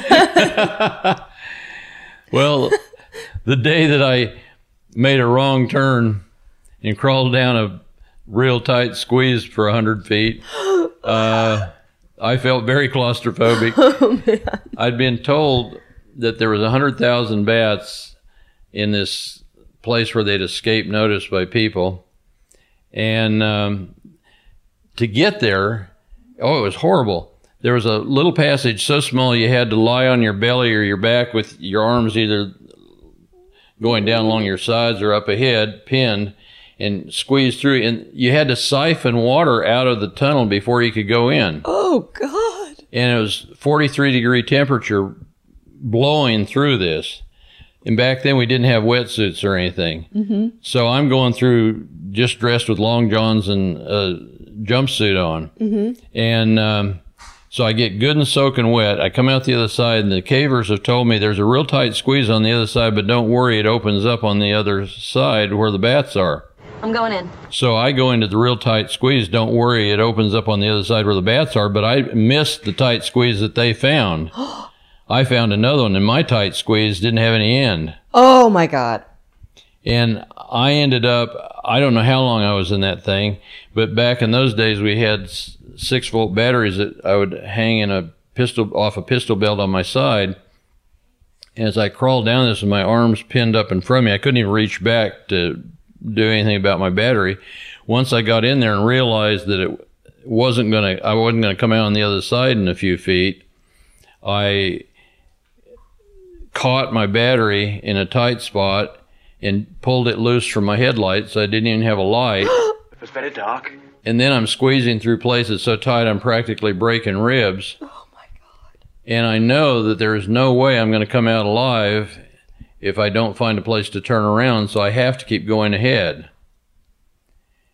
well, the day that I made a wrong turn and crawled down a real tight squeeze for 100 feet, uh, I felt very claustrophobic. I'd been told that there was 100,000 bats in this place where they'd escaped notice by people. And um, to get there, oh, it was horrible. There was a little passage so small you had to lie on your belly or your back with your arms either going down along your sides or up ahead, pinned, and squeezed through. And you had to siphon water out of the tunnel before you could go in. oh, God. And it was 43 degree temperature blowing through this. And back then we didn't have wetsuits or anything. So I'm going through just dressed with long johns and a jumpsuit on. And um, so I get good and soaking wet. I come out the other side, and the cavers have told me there's a real tight squeeze on the other side, but don't worry, it opens up on the other side where the bats are. I'm going in. So I go into the real tight squeeze. Don't worry, it opens up on the other side where the bats are, but I missed the tight squeeze that they found. I found another one, and my tight squeeze didn't have any end. Oh, my God. And I ended up, I don't know how long I was in that thing, but back in those days, we had six volt batteries that I would hang in a pistol, off a pistol belt on my side. As I crawled down this with my arms pinned up in front of me, I couldn't even reach back to do anything about my battery. Once I got in there and realized that it wasn't going to, I wasn't going to come out on the other side in a few feet, I caught my battery in a tight spot and pulled it loose from my headlights. I didn't even have a light. It was very dark. and then I'm squeezing through places so tight I'm practically breaking ribs. Oh my god. And I know that there is no way I'm going to come out alive if I don't find a place to turn around, so I have to keep going ahead.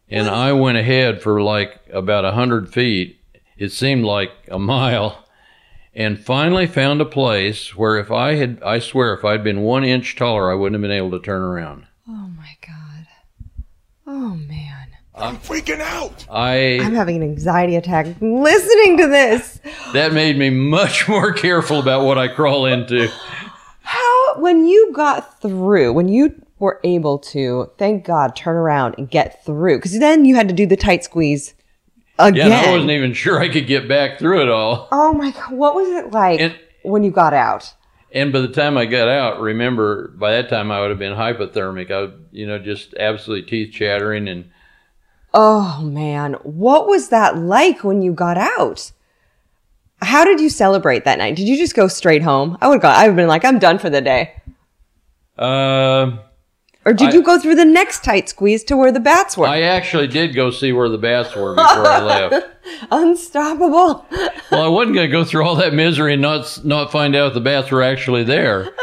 And I went ahead for like about a hundred feet. It seemed like a mile. And finally found a place where if I had, I swear, if I'd been one inch taller, I wouldn't have been able to turn around. Oh my god. Oh man. I'm freaking out. I I'm having an anxiety attack listening to this. that made me much more careful about what I crawl into. How when you got through, when you were able to, thank God, turn around and get through, because then you had to do the tight squeeze Yeah, again. and I wasn't even sure I could get back through it all. oh my God, what was it like And- when you got out? And by the time I got out, remember, by that time I would have been hypothermic. I, you know, just absolutely teeth chattering and Oh man, what was that like when you got out? How did you celebrate that night? Did you just go straight home? I would go. I would have been like, I'm done for the day. uh, Or did I- you go through the next tight squeeze to where the bats were? I actually did go see where the bats were before I left. Unstoppable. Well, I wasn't going to go through all that misery and not not find out the bats were actually there.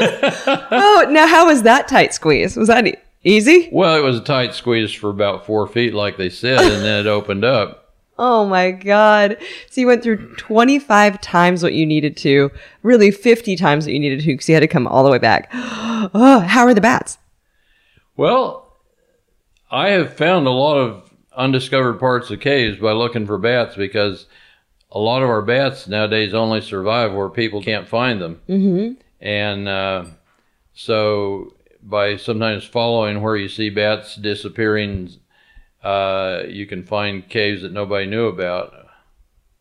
Oh, now how was that tight squeeze? Was that e- easy? Well, it was a tight squeeze for about four feet, like they said, and then it opened up. Oh my God. So you went through 25 times what you needed to, really 50 times what you needed to because you had to come all the way back. Oh, how are the bats? Well, I have found a lot of undiscovered parts of caves by looking for bats because a lot of our bats nowadays only survive where people can't find them. Mm-hmm. And uh, so, by sometimes following where you see bats disappearing, uh, you can find caves that nobody knew about.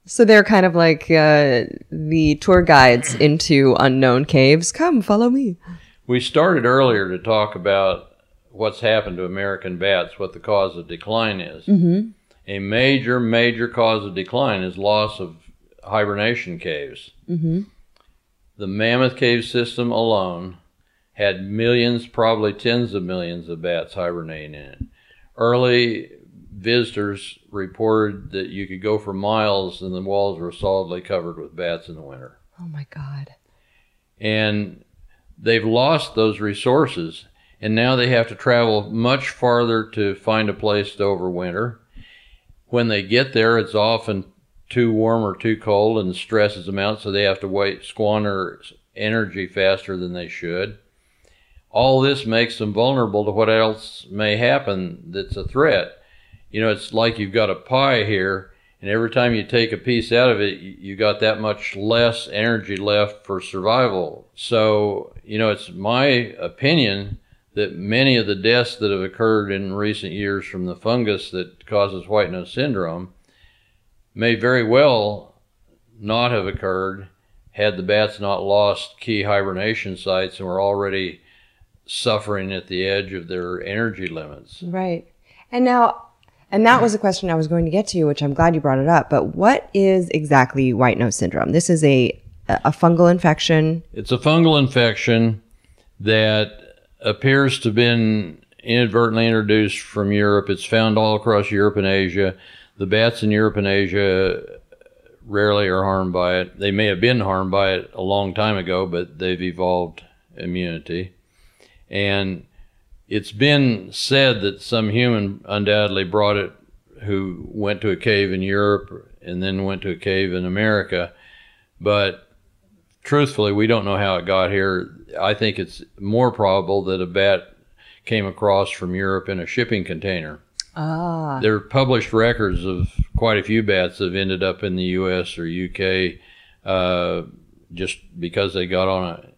So they're kind of like uh, the tour guides into unknown caves. Come, follow me. We started earlier to talk about what's happened to American bats, what the cause of decline is. Mm-hmm. A major, major cause of decline is loss of hibernation caves. Mm-hmm. The Mammoth Cave system alone had millions, probably tens of millions of bats hibernating in it. Early visitors reported that you could go for miles and the walls were solidly covered with bats in the winter Oh my God. and they've lost those resources and now they have to travel much farther to find a place to overwinter. When they get there it's often too warm or too cold and stresses them out so they have to wait squander energy faster than they should. All this makes them vulnerable to what else may happen that's a threat. You know it's like you've got a pie here and every time you take a piece out of it, you got that much less energy left for survival. So, you know, it's my opinion that many of the deaths that have occurred in recent years from the fungus that causes white nose syndrome may very well not have occurred had the bats not lost key hibernation sites and were already suffering at the edge of their energy limits. Right. And now, and that was a question I was going to get to, which I'm glad you brought it up. But what is exactly white nose syndrome? This is a a fungal infection. It's a fungal infection that appears to have been inadvertently introduced from Europe. It's found all across Europe and Asia. The bats in Europe and Asia rarely are harmed by it. They may have been harmed by it a long time ago, but they've evolved immunity. And it's been said that some human undoubtedly brought it who went to a cave in Europe and then went to a cave in America. But truthfully, we don't know how it got here. I think it's more probable that a bat came across from Europe in a shipping container. Ah. There are published records of quite a few bats that have ended up in the U.S. or U.K. Uh, just because they got on a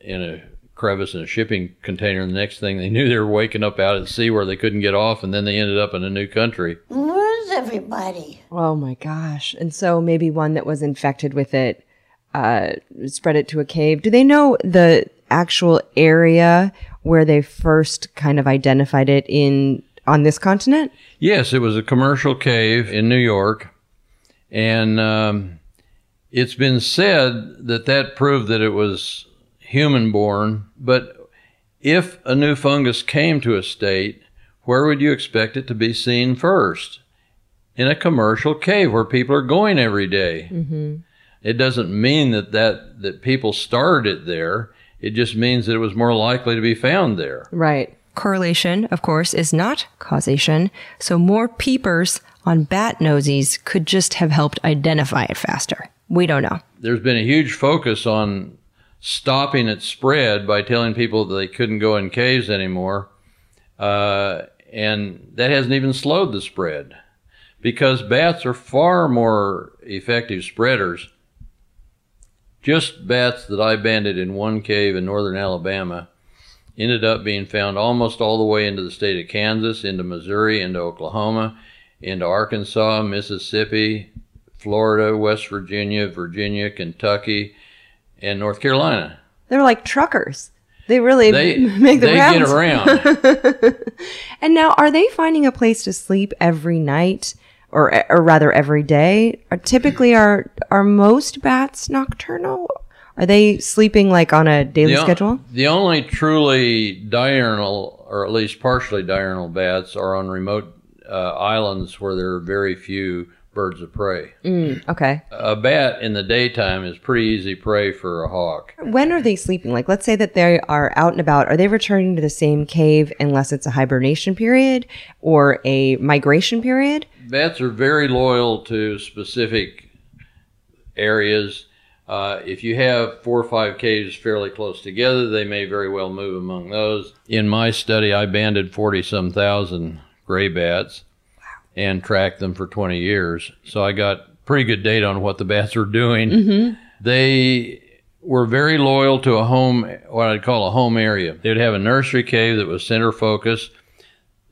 in a crevice in a shipping container, and the next thing they knew, they were waking up out at sea where they couldn't get off, and then they ended up in a new country. Where's everybody? Oh my gosh. And so maybe one that was infected with it uh, spread it to a cave. Do they know the actual area where they first kind of identified it in on this continent? Yes, it was a commercial cave in New York, and um, it's been said that that proved that it was human born. But if a new fungus came to a state, where would you expect it to be seen first? In a commercial cave where people are going every day. Mm-hmm. It doesn't mean that, that that people started it there. It just means that it was more likely to be found there. Right. Correlation, of course, is not causation. So more peepers on bat nosies could just have helped identify it faster. We don't know. There's been a huge focus on stopping its spread by telling people that they couldn't go in caves anymore. Uh, and that hasn't even slowed the spread because bats are far more effective spreaders. Just bats that I banded in one cave in northern Alabama ended up being found almost all the way into the state of Kansas, into Missouri, into Oklahoma, into Arkansas, Mississippi, Florida, West Virginia, Virginia, Kentucky, and North Carolina. They're like truckers. They really They make the they rounds. get around. And now, are they finding a place to sleep every night, or or rather every day? Are, typically, are are most bats nocturnal? Are they sleeping like on a daily The schedule? The only truly diurnal, or at least partially diurnal bats, are on remote uh, islands where there are very few birds of prey. Mm, okay. A bat in the daytime is pretty easy prey for a hawk. When are they sleeping? Like, let's say that they are out and about. Are they returning to the same cave unless it's a hibernation period or a migration period? Bats are very loyal to specific areas. Uh, if you have four or five caves fairly close together, they may very well move among those. In my study, I banded 40 some thousand gray bats and tracked them for 20 years. So I got pretty good data on what the bats were doing. Mm-hmm. They were very loyal to a home, what I'd call a home area. They'd have a nursery cave that was center focused.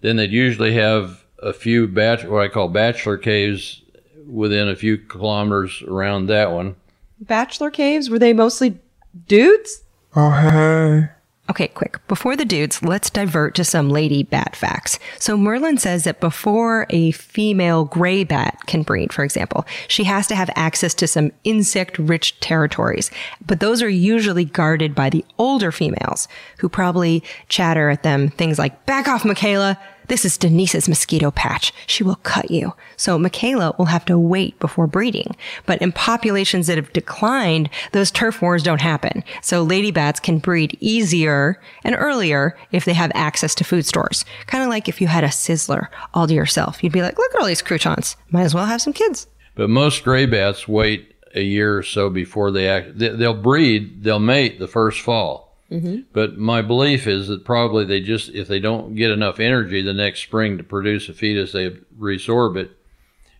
Then they'd usually have a few batch, what I call bachelor caves within a few kilometers around that one. Bachelor caves? Were they mostly dudes? Oh, Okay, quick. Before the dudes, let's divert to some lady bat facts. So Merlin says that before a female gray bat can breed, for example, she has to have access to some insect rich territories. But those are usually guarded by the older females who probably chatter at them things like, back off, Michaela. This is Denise's mosquito patch. She will cut you. So Michaela will have to wait before breeding. But in populations that have declined, those turf wars don't happen. So lady bats can breed easier and earlier if they have access to food stores. Kind of like if you had a sizzler all to yourself. You'd be like, look at all these croutons. Might as well have some kids. But most gray bats wait a year or so before they act. they- They'll breed, they'll mate the first fall. Mm-hmm. But my belief is that probably they just, if they don't get enough energy the next spring to produce a fetus, they resorb it,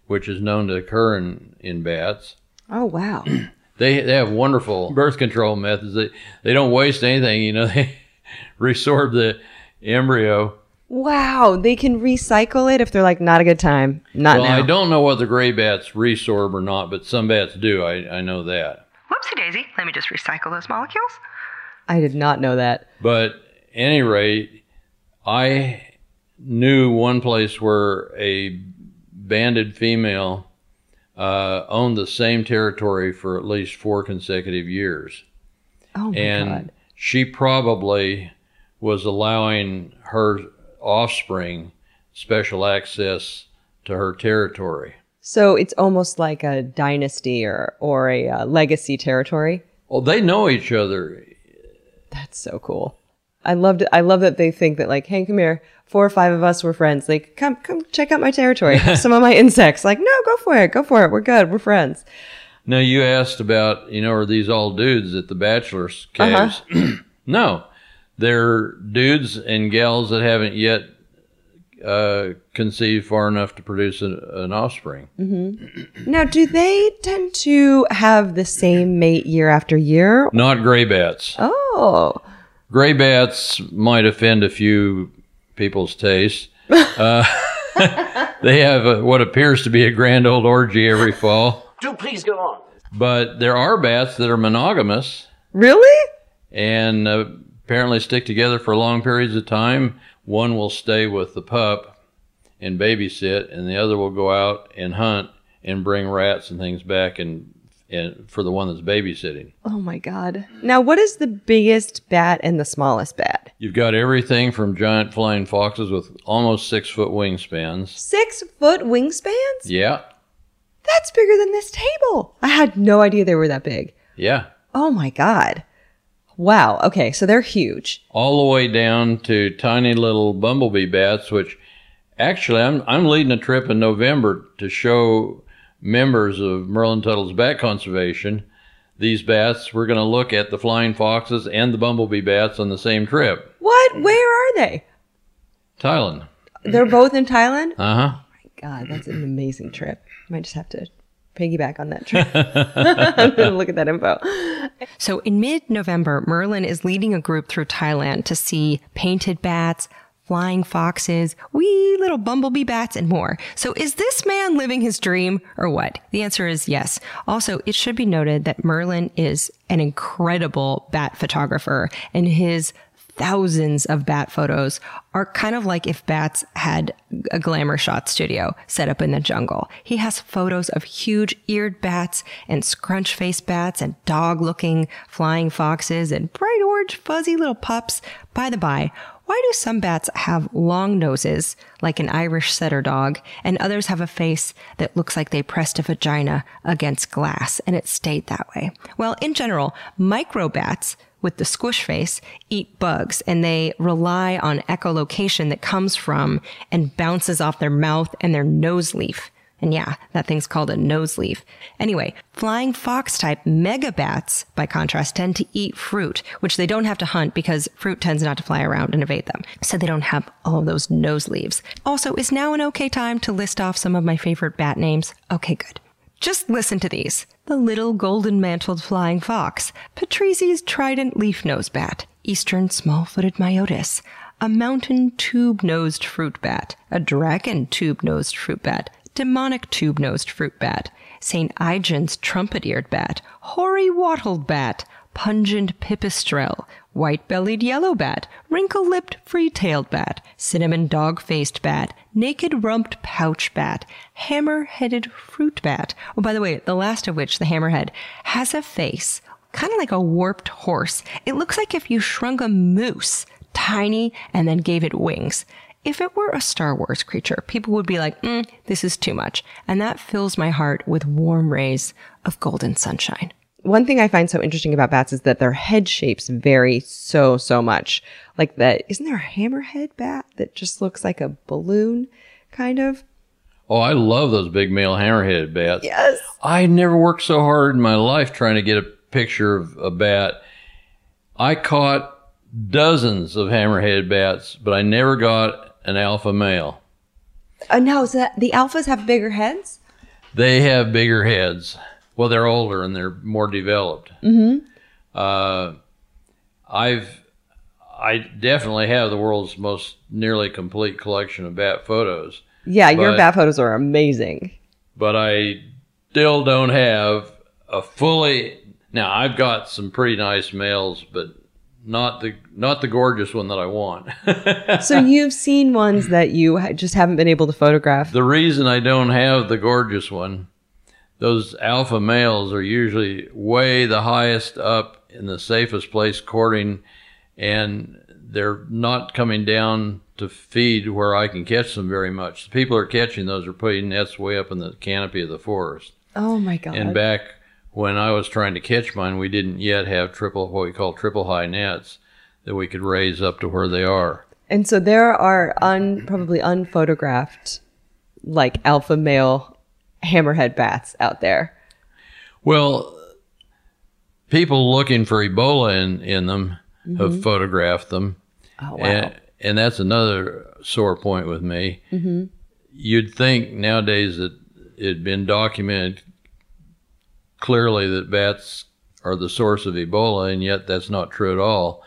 which is known to occur in, in bats. Oh, wow. They, they have wonderful birth control methods. They, they don't waste anything, you know, they resorb the embryo. wow. They can recycle it if they're like, not a good time. Not Well, now. I don't know whether gray bats resorb or not, but some bats do. I, I know that. Whoopsie daisy. Let me just recycle those molecules. I did not know that. But any rate, I knew one place where a banded female uh, owned the same territory for at least four consecutive years. Oh, my and God. she probably was allowing her offspring special access to her territory. So it's almost like a dynasty or, or a uh, legacy territory. Well, they know each other. That's so cool. I loved it. I love that they think that like, hey, come here. Four or five of us were friends. Like, come, come check out my territory. Some of my insects. Like, no, go for it. Go for it. We're good. We're friends. Now you asked about, you know, are these all dudes at the bachelor's uh-huh. caves? no, they're dudes and gals that haven't yet uh, conceived far enough to produce an, an offspring. Now, do they tend to have the same mate year after year? Not gray bats. Oh, Gray bats might offend a few people's taste. Uh, they have a, what appears to be a grand old orgy every fall. Do please go on. But there are bats that are monogamous. really? and uh, apparently stick together for long periods of time. One will stay with the pup and babysit, and the other will go out and hunt and bring rats and things back and and for the one that's babysitting. Oh my God. Now, what is the biggest bat and the smallest bat? You've got everything from giant flying foxes with almost six foot wingspans. Six foot wingspans? Yeah, That's bigger than this table. I had no idea they were that big. yeah. Oh my God. Wow. Okay. So they're huge. all the way down to tiny little bumblebee bats, which actually I'm I'm leading a trip in November to show members of Merlin Tuttle's Bat Conservation, these bats We're going to look at the flying foxes and the bumblebee bats on the same trip. What? Where are they? Thailand. They're both in Thailand? Uh huh. Oh my God, that's an amazing trip. I Might just have to piggyback on that trip. I'm going to look at that info. So in mid November, Merlin is leading a group through Thailand to see painted bats, flying foxes, wee little bumblebee bats, and more. So is this man living his dream or what? The answer is yes. Also, it should be noted that Merlin is an incredible bat photographer and his thousands of bat photos are kind of like if bats had a glamour shot studio set up in the jungle. He has photos of huge eared bats and scrunch faced bats and dog looking flying foxes and bright orange fuzzy little pups. By the by, why do some bats have long noses, like an Irish setter dog, and others have a face that looks like they pressed a vagina against glass and it stayed that way? Well, in general, microbats with the squish face eat bugs and they rely on echolocation that comes from and bounces off their mouth and their nose leaf. And yeah, that thing's called a nose leaf. Anyway, flying fox type megabats, by contrast, tend to eat fruit, which they don't have to hunt because fruit tends not to fly around and evade them. So they don't have all of those nose leaves. Also, is now an okay time to list off some of my favorite bat names? Okay, good. Just listen to these. The little golden mantled flying fox, Patrizi's trident leaf nose bat, eastern small footed myotis, a mountain tube nosed fruit bat, a dragon tube nosed fruit bat, demonic tube nosed fruit bat, St. Aignan's trumpet eared bat, hoary wattled bat, pungent pipistrelle, white bellied yellow bat, wrinkle lipped free tailed bat, cinnamon dog faced bat, naked rumped pouch bat, hammer headed fruit bat. Oh, by the way, the last of which, the hammerhead, has a face kind of like a warped horse. It looks like if you shrunk a moose tiny and then gave it wings. If it were a Star Wars creature, people would be like, mm, this is too much. And that fills my heart with warm rays of golden sunshine. One thing I find so interesting about bats is that their head shapes vary so, so much. Like that, isn't there a hammerhead bat that just looks like a balloon, kind of? Oh, I love those big male hammerhead bats. Yes. I never worked so hard in my life trying to get a picture of a bat. I caught dozens of hammerhead bats, but I never got an alpha male. Uh, no, so the alphas have bigger heads? They have bigger heads. Well, they're older and they're more developed. Mm-hmm. Uh, I've, I definitely have the world's most nearly complete collection of bat photos. Yeah, your bat photos are amazing. but I still don't have a fully. Now I've got some pretty nice males, but not the not the gorgeous one that I want. so you've seen ones that you just haven't been able to photograph. the reason I don't have the gorgeous one, those alpha males are usually way the highest up in the safest place courting, and they're not coming down to feed where I can catch them very much. The people are catching those are putting nets way up in the canopy of the forest. Oh my god. And back when I was trying to catch mine, we didn't yet have triple what we call triple high nets that we could raise up to where they are. And so there are un, probably unphotographed, like alpha male hammerhead bats out there. Well, people looking for Ebola in, in them have photographed them. Oh wow. And, and that's another sore point with me. Mhm. You'd think nowadays that it'd been documented clearly that bats are the source of Ebola, and yet that's not true at all.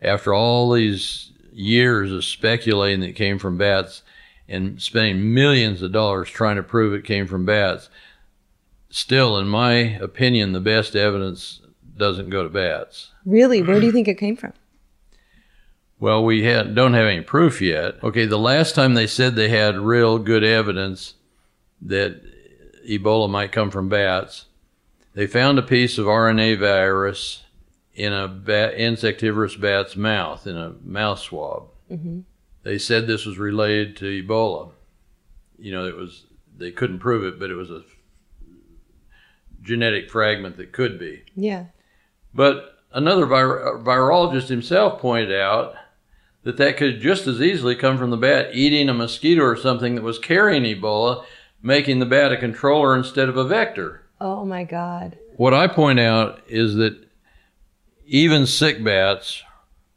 After all these years of speculating that came from bats and spending millions of dollars trying to prove it came from bats, still, in my opinion, the best evidence doesn't go to bats. really? Where do you think it came from? Well, we had, don't have any proof yet. Okay, the last time they said they had real good evidence that Ebola might come from bats, they found a piece of RNA virus in a bat, insectivorous bat's mouth, in a mouth swab. Mm-hmm. They said this was related to Ebola. You know, it was they couldn't prove it, but it was a genetic fragment that could be. Yeah. But another vir- virologist himself pointed out that that could just as easily come from the bat eating a mosquito or something that was carrying Ebola, making the bat a controller instead of a vector. Oh my God. What I point out is that even sick bats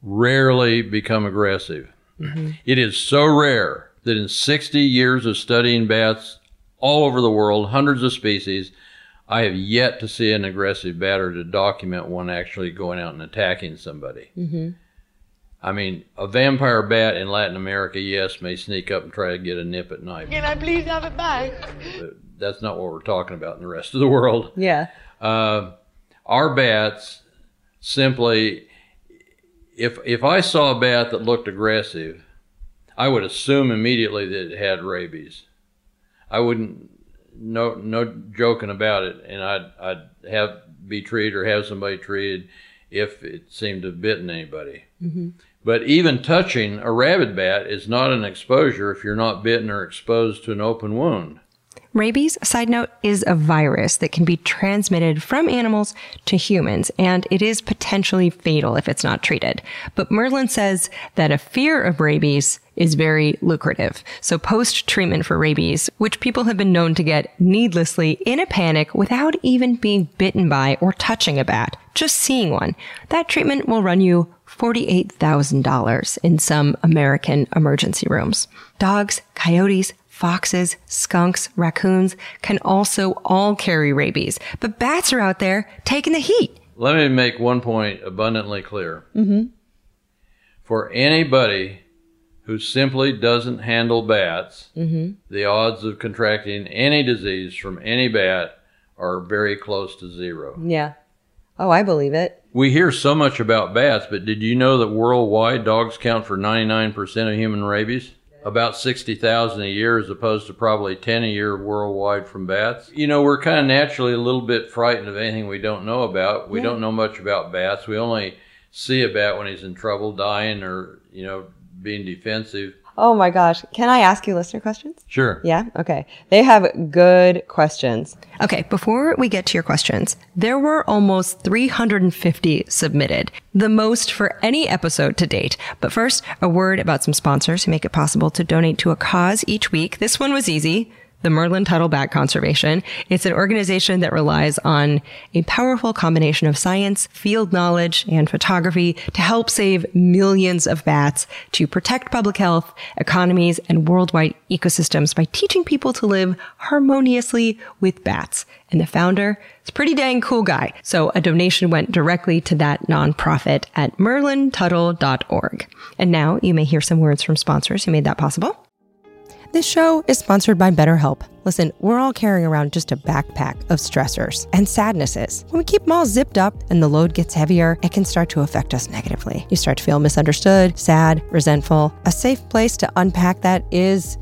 rarely become aggressive. It is so rare that in 60 years of studying bats all over the world, hundreds of species, I have yet to see an aggressive bat or to document one actually going out and attacking somebody. I mean, a vampire bat in Latin America, yes, may sneak up and try to get a nip at night. Can I please have it back? But that's not what we're talking about in the rest of the world. Yeah. Uh, our bats simply, if if I saw a bat that looked aggressive, I would assume immediately that it had rabies. I wouldn't no no joking about it, and I'd I'd have be treated or have somebody treated if it seemed to have bitten anybody. Mm-hmm. But even touching a rabid bat is not an exposure if you're not bitten or exposed to an open wound. Rabies, side note, is a virus that can be transmitted from animals to humans, and it is potentially fatal if it's not treated. But Merlin says that a fear of rabies is very lucrative. So post treatment for rabies, which people have been known to get needlessly in a panic without even being bitten by or touching a bat, just seeing one, that treatment will run you $48,000 in some American emergency rooms. Dogs, coyotes, foxes, skunks, raccoons can also all carry rabies, but bats are out there taking the heat. Let me make one point abundantly clear. Mm-hmm. For anybody who simply doesn't handle bats, the odds of contracting any disease from any bat are very close to zero. Yeah. Oh, I believe it. We hear so much about bats, but did you know that worldwide dogs count for 99% of human rabies? About 60,000 a year as opposed to probably 10 a year worldwide from bats. You know, we're kind of naturally a little bit frightened of anything we don't know about. We don't know much about bats. We only see a bat when he's in trouble, dying, or, you know, being defensive. Oh my gosh. Can I ask you listener questions? Sure. Yeah. Okay. They have good questions. Okay, before we get to your questions, there were almost 350 submitted, the most for any episode to date. But first, a word about some sponsors who make it possible to donate to a cause each week. This one was easy. The Merlin Tuttle Bat Conservation. It's an organization that relies on a powerful combination of science, field knowledge, and photography to help save millions of bats, to protect public health, economies, and worldwide ecosystems by teaching people to live harmoniously with bats. And the founder is a pretty dang cool guy. So a donation went directly to that nonprofit at merlintuttle.org. And now you may hear some words from sponsors who made that possible. This show is sponsored by BetterHelp. Listen, we're all carrying around just a backpack of stressors and sadnesses. When we keep them all zipped up and the load gets heavier, it can start to affect us negatively. You start to feel misunderstood, sad, resentful. A safe place to unpack that is,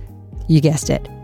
you guessed it,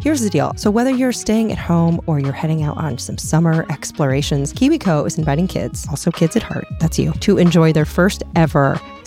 Here's the deal. So whether you're staying at home or you're heading out on some summer explorations, KiwiCo is inviting kids, also kids at heart, that's you, to enjoy their first ever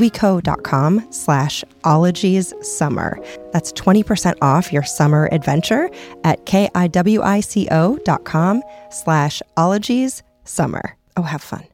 kiwico.com slash ologies summer. That's 20% off your summer adventure at kiwico.com slash ologies summer. Oh, have fun.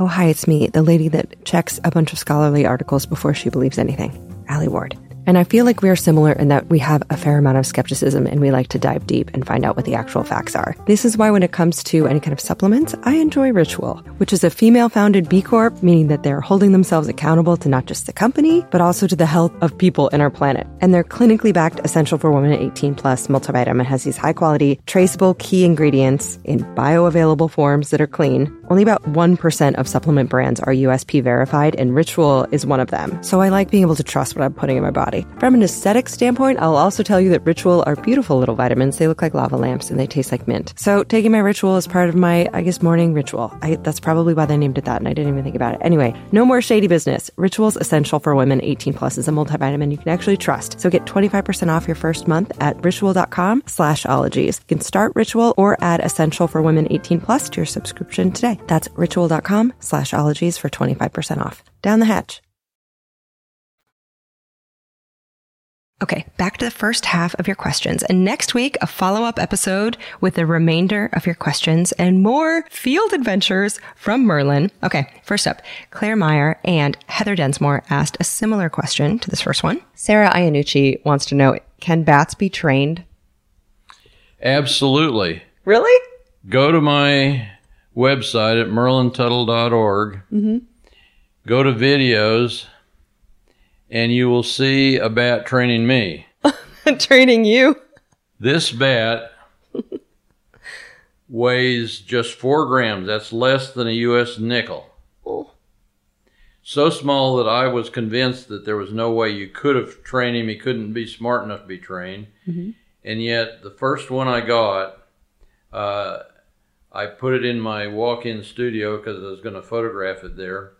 Oh, hi, it's me, the lady that checks a bunch of scholarly articles before she believes anything, Alie Ward. And I feel like we are similar in that we have a fair amount of skepticism and we like to dive deep and find out what the actual facts are. This is why when it comes to any kind of supplements, I enjoy Ritual, which is a female founded B Corp, meaning that they're holding themselves accountable to not just the company, but also to the health of people in our planet. And their clinically backed essential for women 18 plus multivitamin has these high quality, traceable key ingredients in bioavailable forms that are clean. Only about 1% of supplement brands are USP verified, and Ritual is one of them. So I like being able to trust what I'm putting in my body. From an aesthetic standpoint, I'll also tell you that Ritual are beautiful little vitamins. They look like lava lamps and they taste like mint. So taking my Ritual is part of my, I guess, morning ritual. I, that's probably why they named it that, and I didn't even think about it. Anyway, no more shady business. Ritual's essential for women 18 plus is a multivitamin you can actually trust. So get 25% off your first month at ritual.com slash ologies. You can start Ritual or add essential for women 18 plus to your subscription today. That's ritual.com slash ologies for 25% off. Down the hatch. Okay, back to the first half of your questions. And next week, a follow up episode with the remainder of your questions and more field adventures from Merlin. Okay, first up, Claire Meyer and Heather Densmore asked a similar question to this first one. Sarah Iannucci wants to know Can bats be trained? Absolutely. Really? Go to my website at merlintuttle.org. Mm-hmm. Go to videos, and you will see a bat training me. Training you? This bat weighs just four grams. That's less than a U.S. nickel. Oh. So small that I was convinced that there was no way you could have trained him. He couldn't be smart enough to be trained. Mhm. And yet, the first one I got, uh, I put it in my walk-in studio because I was going to photograph it there,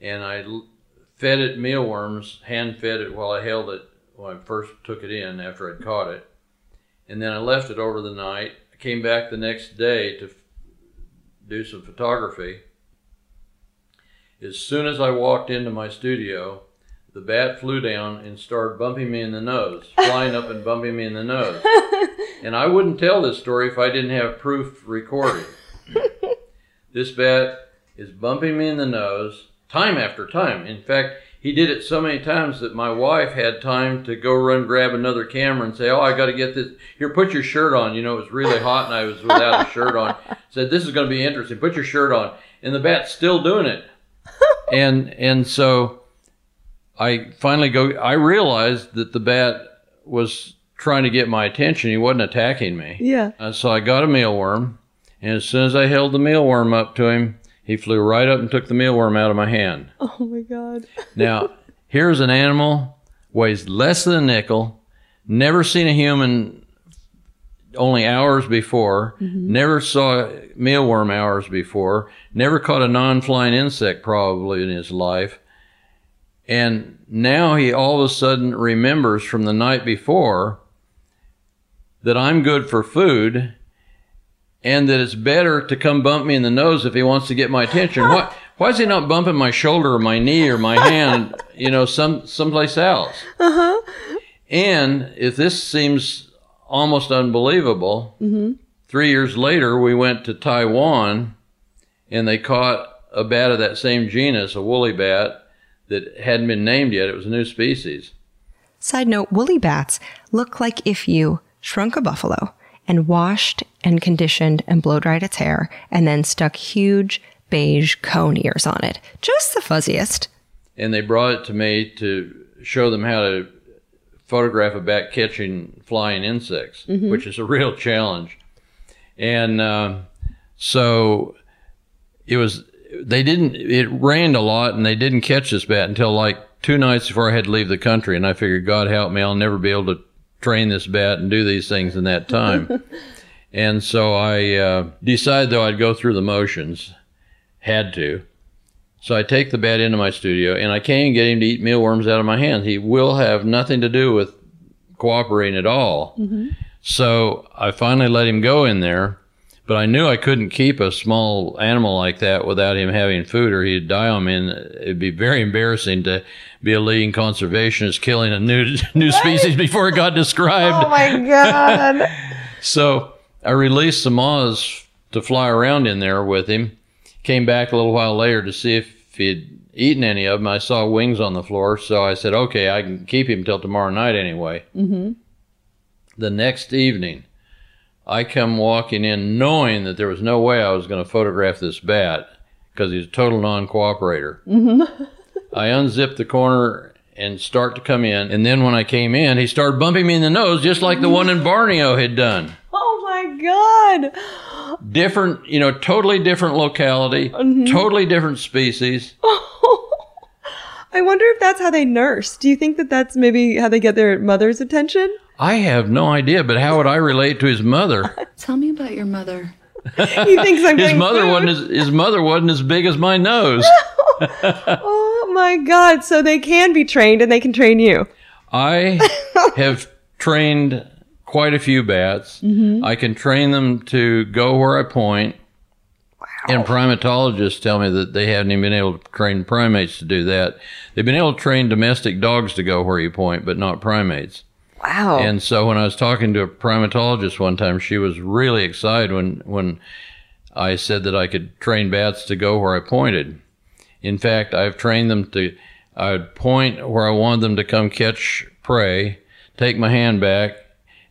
and I fed it mealworms, hand fed it while I held it when I first took it in after I'd caught it, and then I left it over the night. I came back the next day to do some photography. As soon as I walked into my studio, the bat flew down and started bumping me in the nose, flying up and bumping me in the nose. And I wouldn't tell this story if I didn't have proof recorded. this bat is bumping me in the nose time after time. In fact, he did it so many times that my wife had time to go run grab another camera and say, "Oh, I got to get this. Here, put your shirt on." You know, it was really hot and I was without a shirt on. Said, "This is going to be interesting. Put your shirt on." And the bat's still doing it. and and so I finally go. I realized that the bat was trying to get my attention. He wasn't attacking me. Yeah. Uh, so I got a mealworm, and as soon as I held the mealworm up to him, he flew right up and took the mealworm out of my hand. Oh my God. Now, here's an animal weighs less than a nickel, never seen a human only hours before, never saw mealworm hours before, never caught a non-flying insect probably in his life. And now he all of a sudden remembers from the night before that I'm good for food and that it's better to come bump me in the nose if he wants to get my attention. Why, why is he not bumping my shoulder or my knee or my hand, you know, some someplace else? Uh huh. And if this seems almost unbelievable, Mm-hmm. three years later we went to Taiwan and they caught a bat of that same genus, a woolly bat, that hadn't been named yet. It was a new species. Side note woolly bats look like if you shrunk a buffalo and washed and conditioned and blow dried its hair and then stuck huge beige cone ears on it. Just the fuzziest. and they brought it to me to show them how to photograph a bat catching flying insects, Mhm. which is a real challenge. And um so it was they didn't. It rained a lot, and they didn't catch this bat until like two nights before I had to leave the country. And I figured, God help me, I'll never be able to train this bat and do these things in that time. and so I uh, decided, though, I'd go through the motions. Had to. So I take the bat into my studio, and I can't even get him to eat mealworms out of my hand. He will have nothing to do with cooperating at all. So I finally let him go in there, but I knew I couldn't keep a small animal like that without him having food, or he'd die on me. And it'd be very embarrassing to be a leading conservationist killing a new new species before it got described. Oh my god. So I released the moths to fly around in there with him. Came back a little while later to see if he'd eaten any of them. I saw wings on the floor, so I said, "Okay, I can keep him till tomorrow night anyway." Mm-hmm. The next evening, I come walking in knowing that there was no way I was going to photograph this bat because he's a total non-cooperator. Mm-hmm. I unzip the corner and start to come in, and then when I came in, he started bumping me in the nose just like the one in Borneo had done Oh my god. different, you know, totally different locality, totally different species. I wonder if that's how they nurse. Do you think that that's maybe how they get their mother's attention? I have no idea, but how would I relate to his mother? Tell me about your mother. He thinks I'm His mother food. wasn't as, his mother wasn't as big as my nose. Oh my god. So they can be trained and they can train you. I have trained quite a few bats. Mm-hmm. I can train them to go where I point. And primatologists tell me that they haven't even been able to train primates to do that. They've been able to train domestic dogs to go where you point, but not primates. Wow. And so when I was talking to a primatologist one time, she was really excited when when I said that I could train bats to go where I pointed. In fact, I've trained them to I'd point where I wanted them to come catch prey, take my hand back,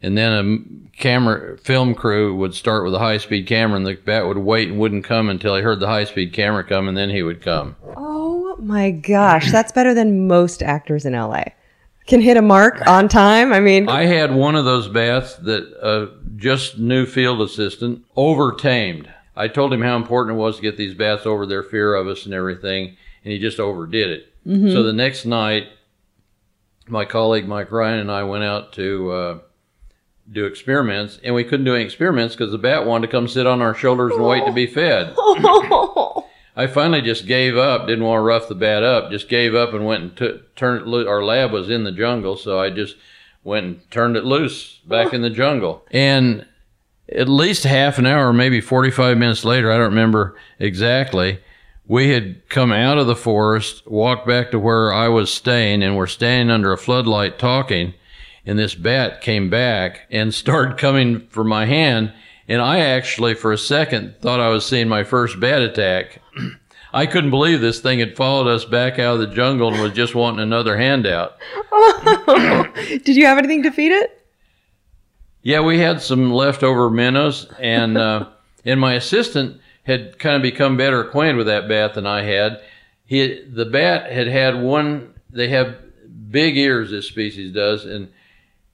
and then a camera film crew would start with a high speed camera, and the bat would wait and wouldn't come until he heard the high speed camera come, and then he would come. oh my gosh. That's better than most actors in LA. Can hit a mark on time. I mean, I had one of those bats that uh, just new field assistant overtamed. I told him how important it was to get these bats over their fear of us and everything, and he just overdid it. So the next night, my colleague Mike Ryan and I went out to uh, do experiments, and we couldn't do any experiments because the bat wanted to come sit on our shoulders and wait to be fed. I finally just gave up. Didn't want to rough the bat up. Just gave up and went and t- turned it loose. Our lab was in the jungle, so I just went and turned it loose back in the jungle. And at least half an hour, maybe 45 minutes later, I don't remember exactly, we had come out of the forest, walked back to where I was staying, and we're standing under a floodlight talking. And this bat came back and started coming for my hand. And I actually, for a second, thought I was seeing my first bat attack. I couldn't believe this thing had followed us back out of the jungle and was just wanting another handout. did you have anything to feed it? Yeah, we had some leftover minnows, and uh, and my assistant had kind of become better acquainted with that bat than I had. He the bat had had one. They have big ears. This species does, and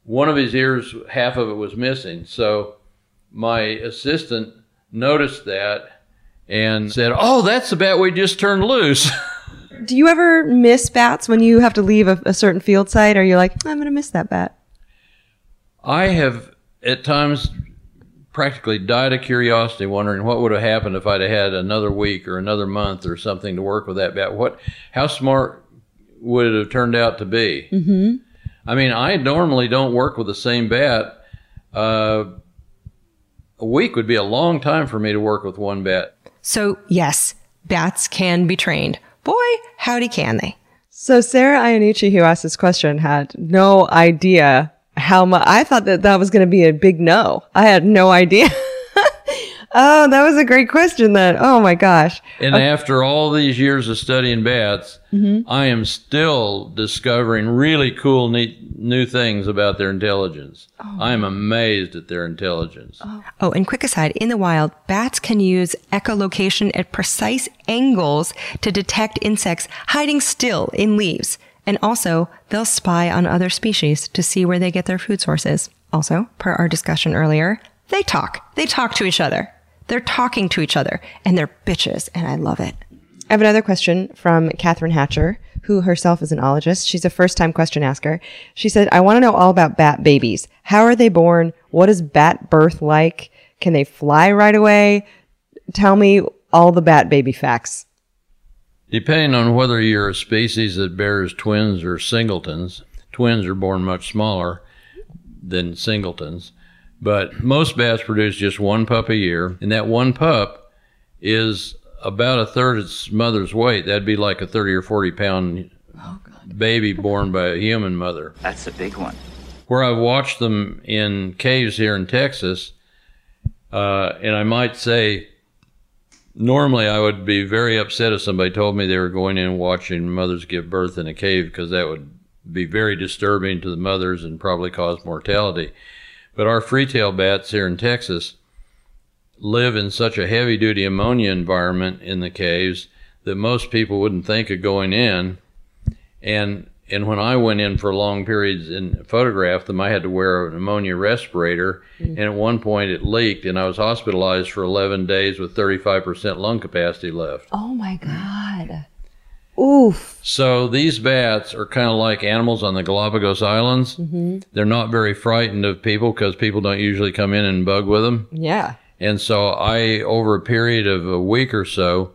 one of his ears, half of it was missing. So my assistant noticed that and said, "Oh, that's the bat we just turned loose." Do you ever miss bats when you have to leave a, a certain field site? Are you like, I'm going to miss that bat? I have at times practically died of curiosity, wondering what would have happened if I'd have had another week or another month or something to work with that bat. What, how smart would it have turned out to be? Mm-hmm. I mean, I normally don't work with the same bat. Uh, a week would be a long time for me to work with one bat. So, yes, bats can be trained. Boy, howdy can they. So Sarah Iannucci, who asked this question, had no idea how much. I thought that that was going to be a big no. I had no idea. oh, that was a great question. Then, oh my gosh. And after all these years of studying bats, mm-hmm. I am still discovering really cool, neat, new things about their intelligence. Oh I am amazed at their intelligence. Oh. oh, and quick aside, in the wild, bats can use echolocation at precise angles to detect insects hiding still in leaves. And also, they'll spy on other species to see where they get their food sources. Also, per our discussion earlier, they talk. They talk to each other. They're talking to each other, and they're bitches, and I love it. I have another question from Catherine Hatcher, who herself is an ologist. She's a first time question asker. She said, I want to know all about bat babies. How are they born? What is bat birth like? Can they fly right away? Tell me all the bat baby facts. Depending on whether you're a species that bears twins or singletons, twins are born much smaller than singletons. But most bats produce just one pup a year, and that one pup is about a third its mother's weight. That'd be like a 30 or 40 pound baby born by a human mother. That's a big one. Where I've watched them in caves here in Texas, uh, and I might say, normally I would be very upset if somebody told me they were going in and watching mothers give birth in a cave because that would be very disturbing to the mothers and probably cause mortality. But our free-tail bats here in Texas live in such a heavy-duty ammonia environment in the caves that most people wouldn't think of going in. And and when I went in for long periods and photographed them, I had to wear an ammonia respirator. Mm-hmm. And at one point it leaked, and I was hospitalized for 11 days with 35% lung capacity left. Oh my God. Oof. So these bats are kind of like animals on the Galapagos Islands. Mm-hmm. They're not very frightened of people because people don't usually come in and bug with them. Yeah. And so I, over a period of a week or so,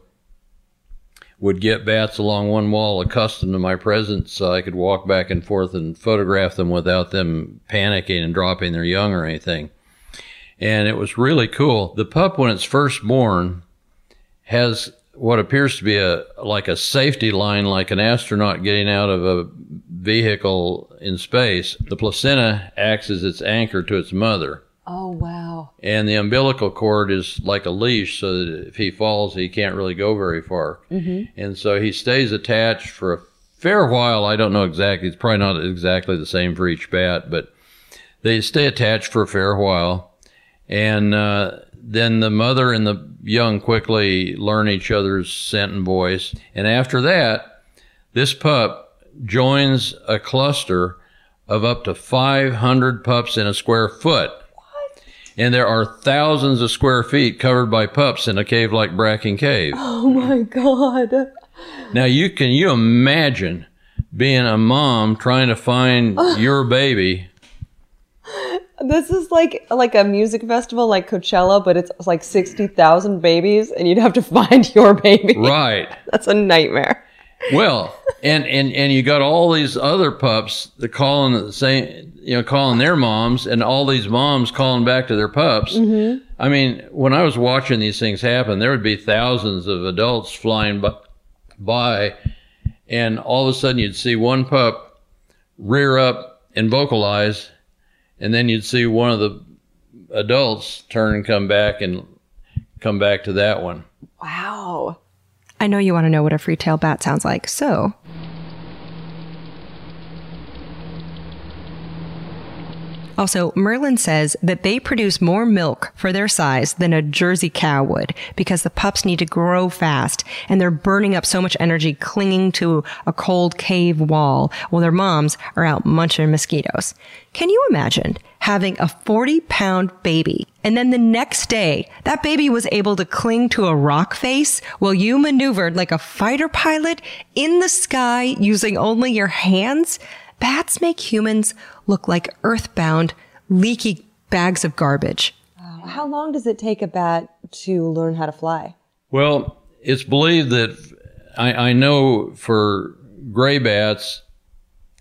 would get bats along one wall accustomed to my presence so I could walk back and forth and photograph them without them panicking and dropping their young or anything. And it was really cool. The pup, when it's first born, has what appears to be a like a safety line, like an astronaut getting out of a vehicle in space. The placenta acts as its anchor to its mother. Oh, wow. And the umbilical cord is like a leash, so that if he falls, he can't really go very far. Mm-hmm. And so he stays attached for a fair while. I don't know exactly. It's probably not exactly the same for each bat, but they stay attached for a fair while. And uh, then the mother and the young quickly learn each other's scent and voice. And after that, this pup joins a cluster of up to 500 pups in a square foot and there are thousands of square feet covered by pups in a cave like Bracken Cave. Oh my God. Now you can you imagine being a mom trying to find your baby. This is like like a music festival like Coachella, but it's like sixty thousand babies, and you'd have to find your baby. Right. That's a nightmare. Well, and and and you got all these other pups that calling the same, you know, calling their moms, and all these moms calling back to their pups. Mm-hmm. I mean, when I was watching these things happen, there would be thousands of adults flying by, by and all of a sudden you'd see one pup rear up and vocalize, and then you'd see one of the adults turn and come back and come back to that one. Wow. I know you want to know what a free tail bat sounds like, so. Also, Merlin says that they produce more milk for their size than a Jersey cow would because the pups need to grow fast and they're burning up so much energy clinging to a cold cave wall while their moms are out munching mosquitoes. Can you imagine having a 40 pound baby and then the next day that baby was able to cling to a rock face while you maneuvered like a fighter pilot in the sky using only your hands? Bats make humans look like earthbound, leaky bags of garbage. How long does it take a bat to learn how to fly? Well, it's believed that I, I know for gray bats,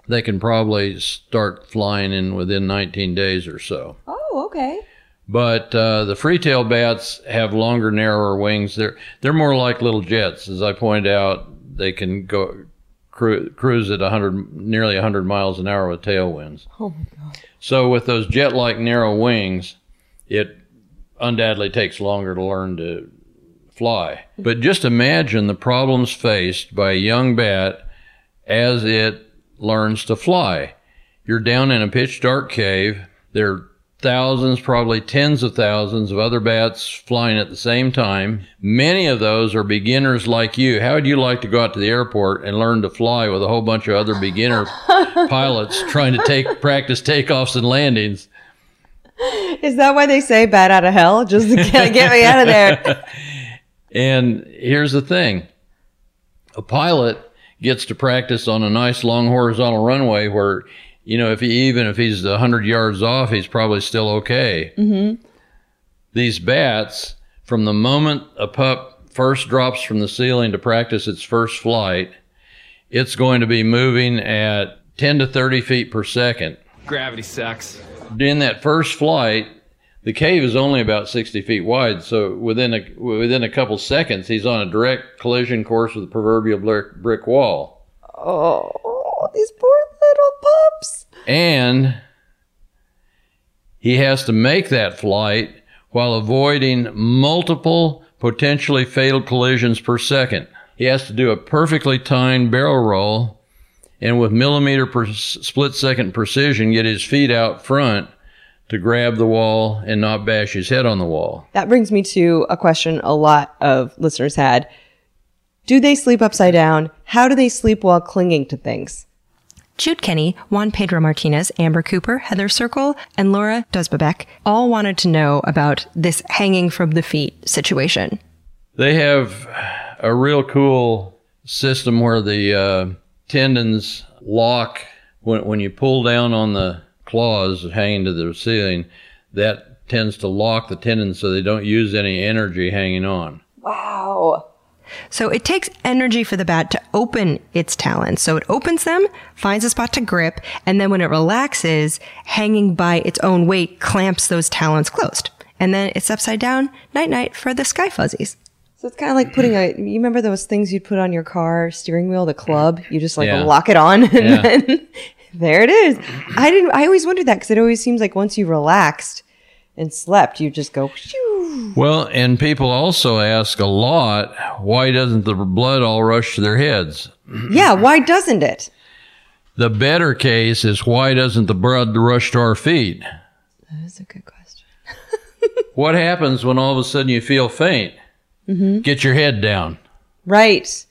they can probably start flying in within 19 days or so. Oh, okay. But uh, the free-tailed bats have longer, narrower wings. They're they're more like little jets, as I pointed out. They can go cru- cruise at 100, nearly 100 miles an hour with tailwinds. Oh my god. So with those jet-like narrow wings, it undoubtedly takes longer to learn to fly. But just imagine the problems faced by a young bat as it learns to fly. You're down in a pitch dark cave. There are thousands, probably tens of thousands of other bats flying at the same time. Many of those are beginners like you. How would you like to go out to the airport and learn to fly with a whole bunch of other beginner pilots trying to take practice takeoffs and landings? Is that why they say bat out of hell? Just to get, get me out of there. And here's the thing A pilot gets to practice on a nice long horizontal runway where, you know, if he even if he's a hundred yards off, he's probably still okay. Mm-hmm. These bats, from the moment a pup first drops from the ceiling to practice its first flight, it's going to be moving at 10 to 30 feet per second. Gravity sucks. In that first flight, the cave is only about 60 feet wide, so within a within a couple seconds, he's on a direct collision course with the proverbial brick, brick wall. Oh, these poor little pups. And he has to make that flight while avoiding multiple potentially fatal collisions per second. He has to do a perfectly timed barrel roll and with millimeter per split second precision get his feet out front to grab the wall and not bash his head on the wall. That brings me to a question a lot of listeners had. Do they sleep upside down? How do they sleep while clinging to things? Jude Kenny, Juan Pedro Martinez, Amber Cooper, Heather Circle, and Laura Dusbabek all wanted to know about this hanging from the feet situation. They have a real cool system where the uh, tendons lock when, when you pull down on the claws hanging to the ceiling. That tends to lock the tendons so they don't use any energy hanging on. Wow. So it takes energy for the bat to open its talons. So it opens them, finds a spot to grip, and then when it relaxes, hanging by its own weight, clamps those talons closed. And then it's upside down, night night for the sky fuzzies. So it's kind of like putting a. You remember those things you'd put on your car steering wheel, the club? You just like Yeah. lock it on, and Yeah. then there it is. I didn't. I always wondered that because it always seems like once you relaxed and slept, you just go. Shoo. Well, and people also ask a lot, why doesn't the blood all rush to their heads? Yeah. Why doesn't it? The better case is why doesn't the blood rush to our feet? That's a good question. What happens when all of a sudden you feel faint? Mhm. Get your head down. Right.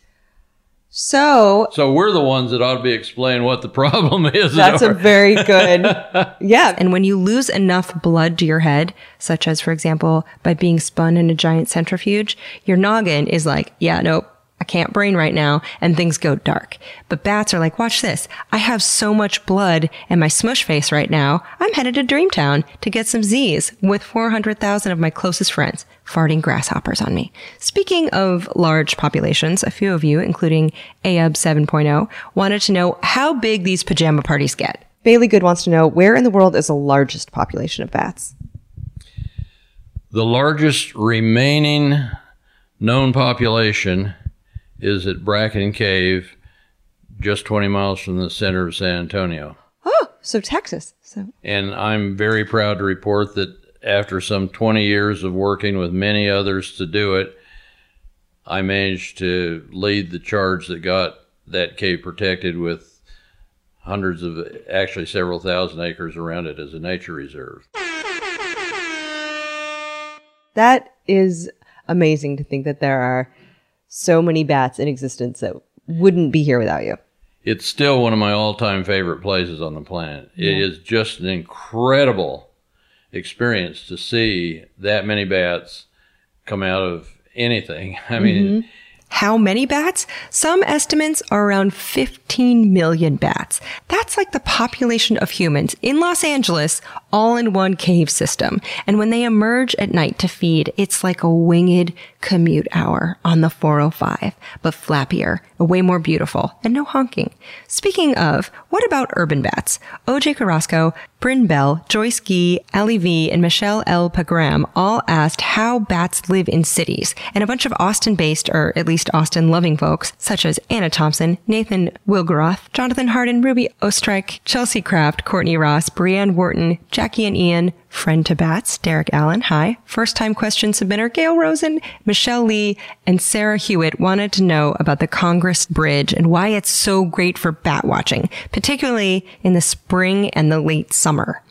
So So we're the ones that ought to be explaining what the problem is. that's a very good. Yeah. And when you lose enough blood to your head, such as, for example, by being spun in a giant centrifuge, your noggin is like, yeah, nope, I can't brain right now. And things go dark. But bats are like, watch this. I have so much blood in my smush face right now. I'm headed to Dreamtown to get some Z's with 400,000 of my closest friends farting grasshoppers on me. Speaking of large populations, a few of you, including AUB 7.0, wanted to know how big these pajama parties get. Bailey Good wants to know where in the world is the largest population of bats? The largest remaining known population is at Bracken Cave, just 20 miles from the center of San Antonio. Oh, so Texas. So And I'm very proud to report that after some 20 years of working with many others to do it, I managed to lead the charge that got that cave protected with hundreds of, actually several thousand acres around it as a nature reserve. that is amazing to think that there are so many bats in existence that wouldn't be here without you. It's still one of my all-time favorite places on the planet. It is just an incredible experience to see that many bats come out of anything. I mean, mm-hmm. How many bats? Some estimates are around 15 million bats. That's like the population of humans in Los Angeles, all in one cave system. And when they emerge at night to feed, it's like a winged commute hour on the 405, but flappier, way more beautiful, and no honking. Speaking of, what about urban bats? OJ Carrasco, Bryn Bell, Joyce Gee, Ali V, and Michelle L. Pagram all asked how bats live in cities, and a bunch of Austin-based, or at least Austin-loving folks, such as Anna Thompson, Nathan Wilgeroth, Jonathan Harden, Ruby Ostrike, Chelsea Kraft, Courtney Ross, Brianne Wharton, Jackie and Ian, friend to bats, Derek Allen, hi, first-time question submitter, Gail Rosen, Michelle Lee, and Sarah Hewitt wanted to know about the Congress Bridge and why it's so great for bat watching, particularly in the spring and the late summer.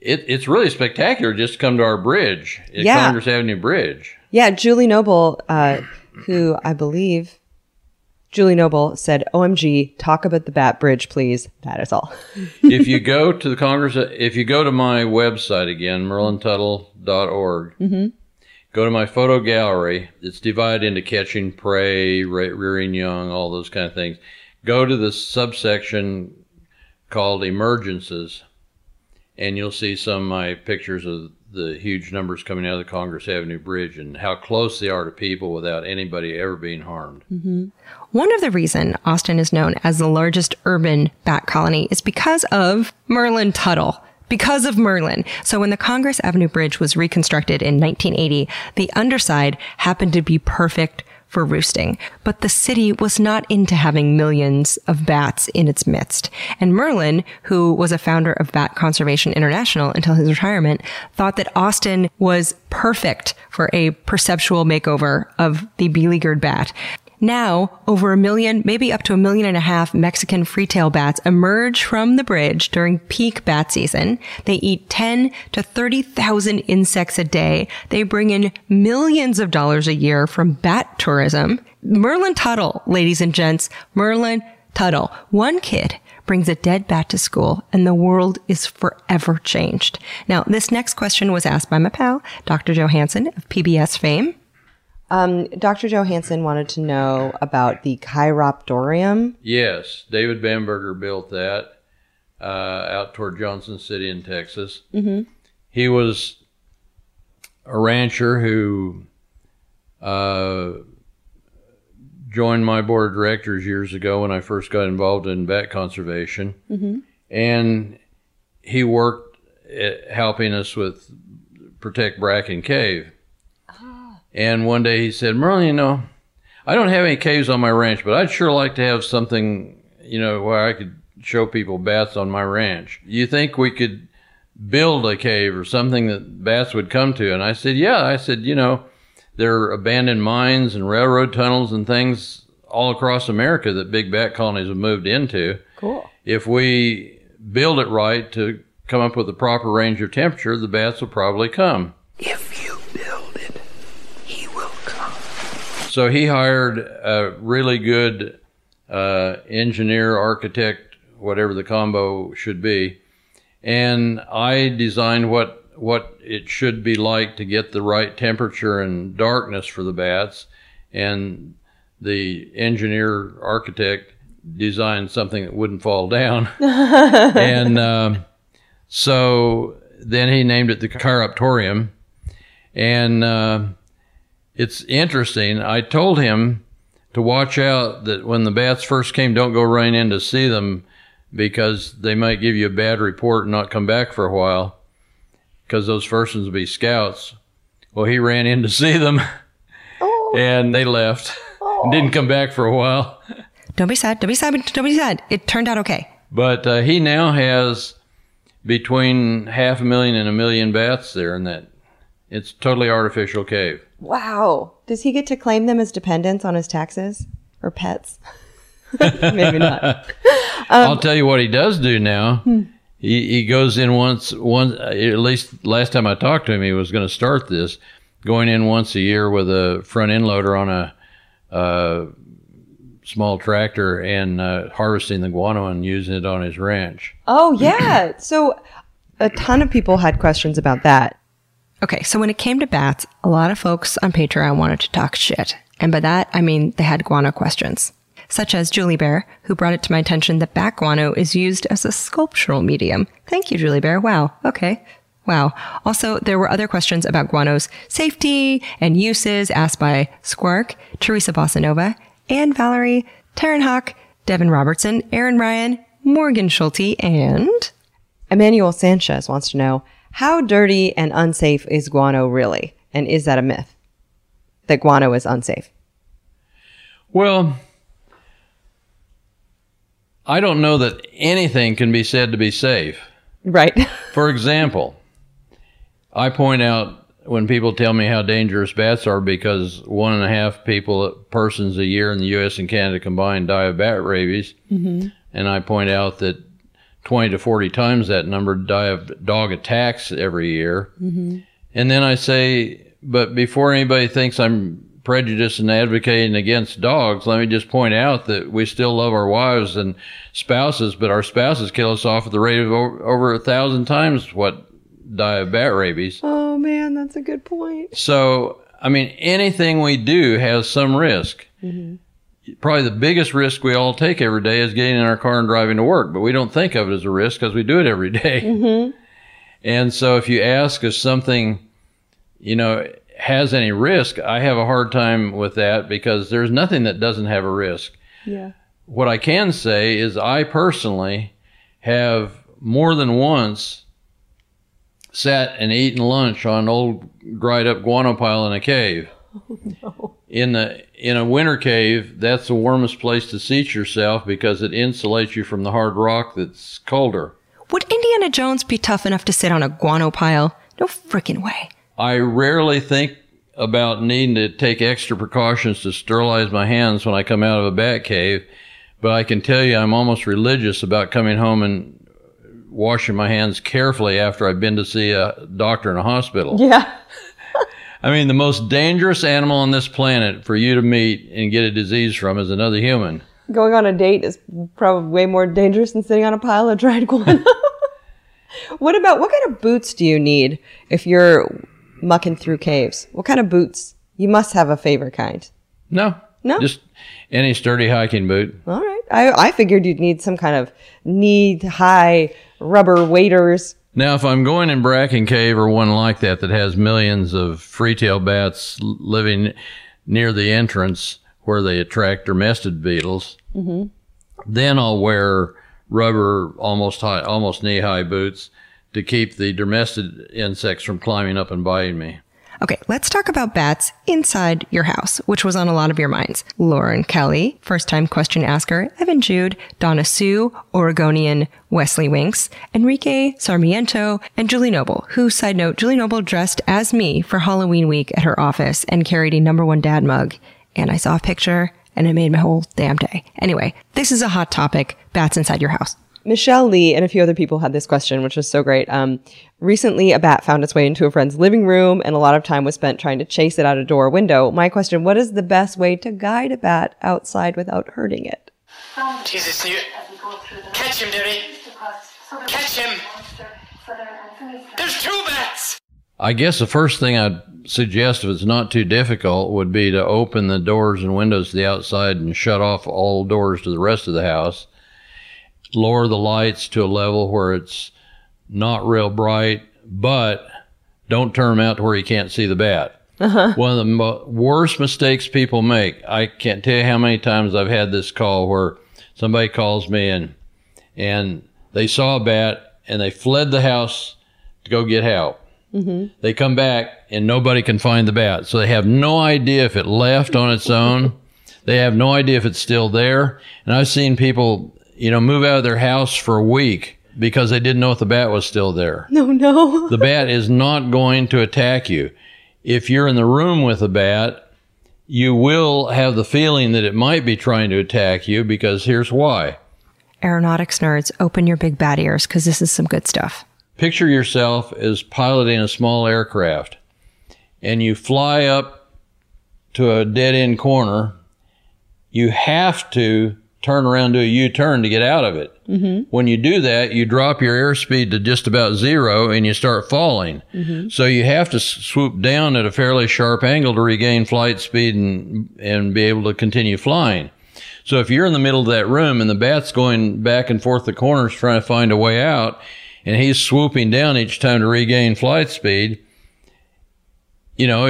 it, it's really spectacular just to come to our bridge, at Yeah. Congress Avenue Bridge. Yeah, Julie Noble, uh, who I believe Julie Noble said, "OMG, talk about the Bat Bridge, please." That is all. if you go to the Congress, if you go to my website again, merlintuttle.org, Mhm. go to my photo gallery. It's divided into catching prey, re- rearing young, all those kind of things. Go to the subsection called emergences, and you'll see some of my pictures of the huge numbers coming out of the Congress Avenue Bridge and how close they are to people without anybody ever being harmed. Mm-hmm. One of the reason Austin is known as the largest urban bat colony is because of Merlin Tuttle. Because of Merlin. So when the Congress Avenue Bridge was reconstructed in 1980, the underside happened to be perfect for roosting. But the city was not into having millions of bats in its midst. And Merlin, who was a founder of Bat Conservation International until his retirement, thought that Austin was perfect for a perceptual makeover of the beleaguered bat. Now, over a million, maybe up to a million and a half Mexican free-tail bats emerge from the bridge during peak bat season. They eat 10 to 30,000 insects a day. They bring in millions of dollars a year from bat tourism. Merlin Tuttle, ladies and gents, Merlin Tuttle. One kid brings a dead bat to school and the world is forever changed. Now, this next question was asked by my pal, Dr. Joe Hanson of PBS fame. Um, Dr. Joe Hanson wanted to know about the Chiroptorium. Yes, David Bamberger built that uh, out toward Johnson City in Texas. Mm-hmm. He was a rancher who uh, joined my board of directors years ago when I first got involved in bat conservation, mm-hmm. and he worked at helping us with protect Bracken Cave. And one day he said, Merlin, you know, I don't have any caves on my ranch, but I'd sure like to have something, you know, where I could show people bats on my ranch. You think we could build a cave or something that bats would come to? And I said, yeah. I said, you know, there are abandoned mines and railroad tunnels and things all across America that big bat colonies have moved into. Cool. If we build it right to come up with the proper range of temperature, the bats will probably come. If you build it, he will come. So he hired a really good uh, engineer, architect, whatever the combo should be, and I designed what what it should be like to get the right temperature and darkness for the bats, and the engineer architect designed something that wouldn't fall down, and um so then he named it the Chiroptorium, and uh, it's interesting. I told him to watch out that when the bats first came, don't go running in to see them because they might give you a bad report and not come back for a while because those first ones will be scouts. Well, he ran in to see them and they left and didn't come back for a while. Don't be sad. Don't be sad. Don't be sad. It turned out okay. But uh, he now has between half a million and a million bats there in that. It's totally artificial cave. Wow. Does he get to claim them as dependents on his taxes or pets? Maybe not. I'll tell you what he does do now. He he goes in once once at least last time I talked to him he was going to start this going in once a year with a front end loader on a uh, small tractor and uh, harvesting the guano and using it on his ranch. Oh, yeah. so a ton of people had questions about that. Okay, so when it came to bats, a lot of folks on Patreon wanted to talk shit. And by that, I mean they had guano questions. Such as Julie Bear, who brought it to my attention that bat guano is used as a sculptural medium. Thank you, Julie Bear. Wow. Okay. Wow. Also, there were other questions about guano's safety and uses asked by Squark, Teresa Bossanova, Anne Valerie, Taryn Hawk, Devin Robertson, Aaron Ryan, Morgan Schulte, and Emmanuel Sanchez wants to know how dirty and unsafe is guano really? And is that a myth? That guano is unsafe? Well, I don't know that anything can be said to be safe. Right. For example, I point out when people tell me how dangerous bats are because one and a half people persons a year in the U.S. and Canada combined die of bat rabies, mm-hmm. and I point out that twenty to forty times that number die of dog attacks every year, mm-hmm. and then I say, but before anybody thinks I'm prejudiced and advocating against dogs, let me just point out that we still love our wives and spouses, but our spouses kill us off at the rate of over, over a thousand times what die of bat rabies. Oh man, that's a good point. So I mean, anything we do has some risk. Mm-hmm. Probably the biggest risk we all take every day is getting in our car and driving to work, but we don't think of it as a risk because we do it every day. Mm-hmm. And so if you ask if something, you know, has any risk, I have a hard time with that because there's nothing that doesn't have a risk. Yeah. What I can say is I personally have more than once sat and eaten lunch on an old dried up guano pile in a cave. Oh, In the in a winter cave, that's the warmest place to seat yourself because it insulates you from the hard rock that's colder. Would Indiana Jones be tough enough to sit on a guano pile? No freaking way. I rarely think about needing to take extra precautions to sterilize my hands when I come out of a bat cave, but I can tell you I'm almost religious about coming home and washing my hands carefully after I've been to see a doctor in a hospital. Yeah. I mean, the most dangerous animal on this planet for you to meet and get a disease from is another human. Going on a date is probably way more dangerous than sitting on a pile of dried guano. what about what kind of boots do you need if you're mucking through caves? What kind of boots? You must have a favorite kind. No. No? Just any sturdy hiking boot. All right. I, I figured you'd need some kind of knee high rubber waders. Now, if I'm going in Bracken Cave or one like that that has millions of free-tail bats living near the entrance where they attract dermestid beetles, mm-hmm. then I'll wear rubber, almost high, almost knee-high boots to keep the dermestid insects from climbing up and biting me. Okay, let's talk about bats inside your house, which was on a lot of your minds. Lauren Kelly, first time question asker, Evan Jude, Donna Sue, Oregonian Wesley Winks, Enrique Sarmiento, and Julie Noble, who, side note, Julie Noble dressed as me for Halloween week at her office and carried a number one dad mug. And I saw a picture and it made my whole damn day. Anyway, this is a hot topic bats inside your house. Michelle Lee and a few other people had this question, which was so great. Um, recently, a bat found its way into a friend's living room, and a lot of time was spent trying to chase it out a door or window. My question: What is the best way to guide a bat outside without hurting it? Jesus, you catch him, Derry. Catch him. There's two bats. I guess the first thing I'd suggest, if it's not too difficult, would be to open the doors and windows to the outside and shut off all doors to the rest of the house. Lower the lights to a level where it's not real bright, but don't turn them out to where you can't see the bat. Uh-huh. One of the mo- worst mistakes people make. I can't tell you how many times I've had this call where somebody calls me and and they saw a bat and they fled the house to go get help. Mm-hmm. They come back and nobody can find the bat. So they have no idea if it left on its own. They have no idea if it's still there. And I've seen people, you know, move out of their house for a week because they didn't know if the bat was still there. No, no. The bat is not going to attack you. If you're in the room with a bat, you will have the feeling that it might be trying to attack you because here's why. Aeronautics nerds, open your big bat ears because this is some good stuff. picture yourself as piloting a small aircraft and you fly up to a dead end corner, you have to turn around do a U-turn to get out of it. Mm-hmm. When you do that, you drop your airspeed to just about zero and you start falling. So you have to swoop down at a fairly sharp angle to regain flight speed and and be able to continue flying. So if you're in the middle of that room and the bat's going back and forth the corners trying to find a way out, and he's swooping down each time to regain flight speed, you know,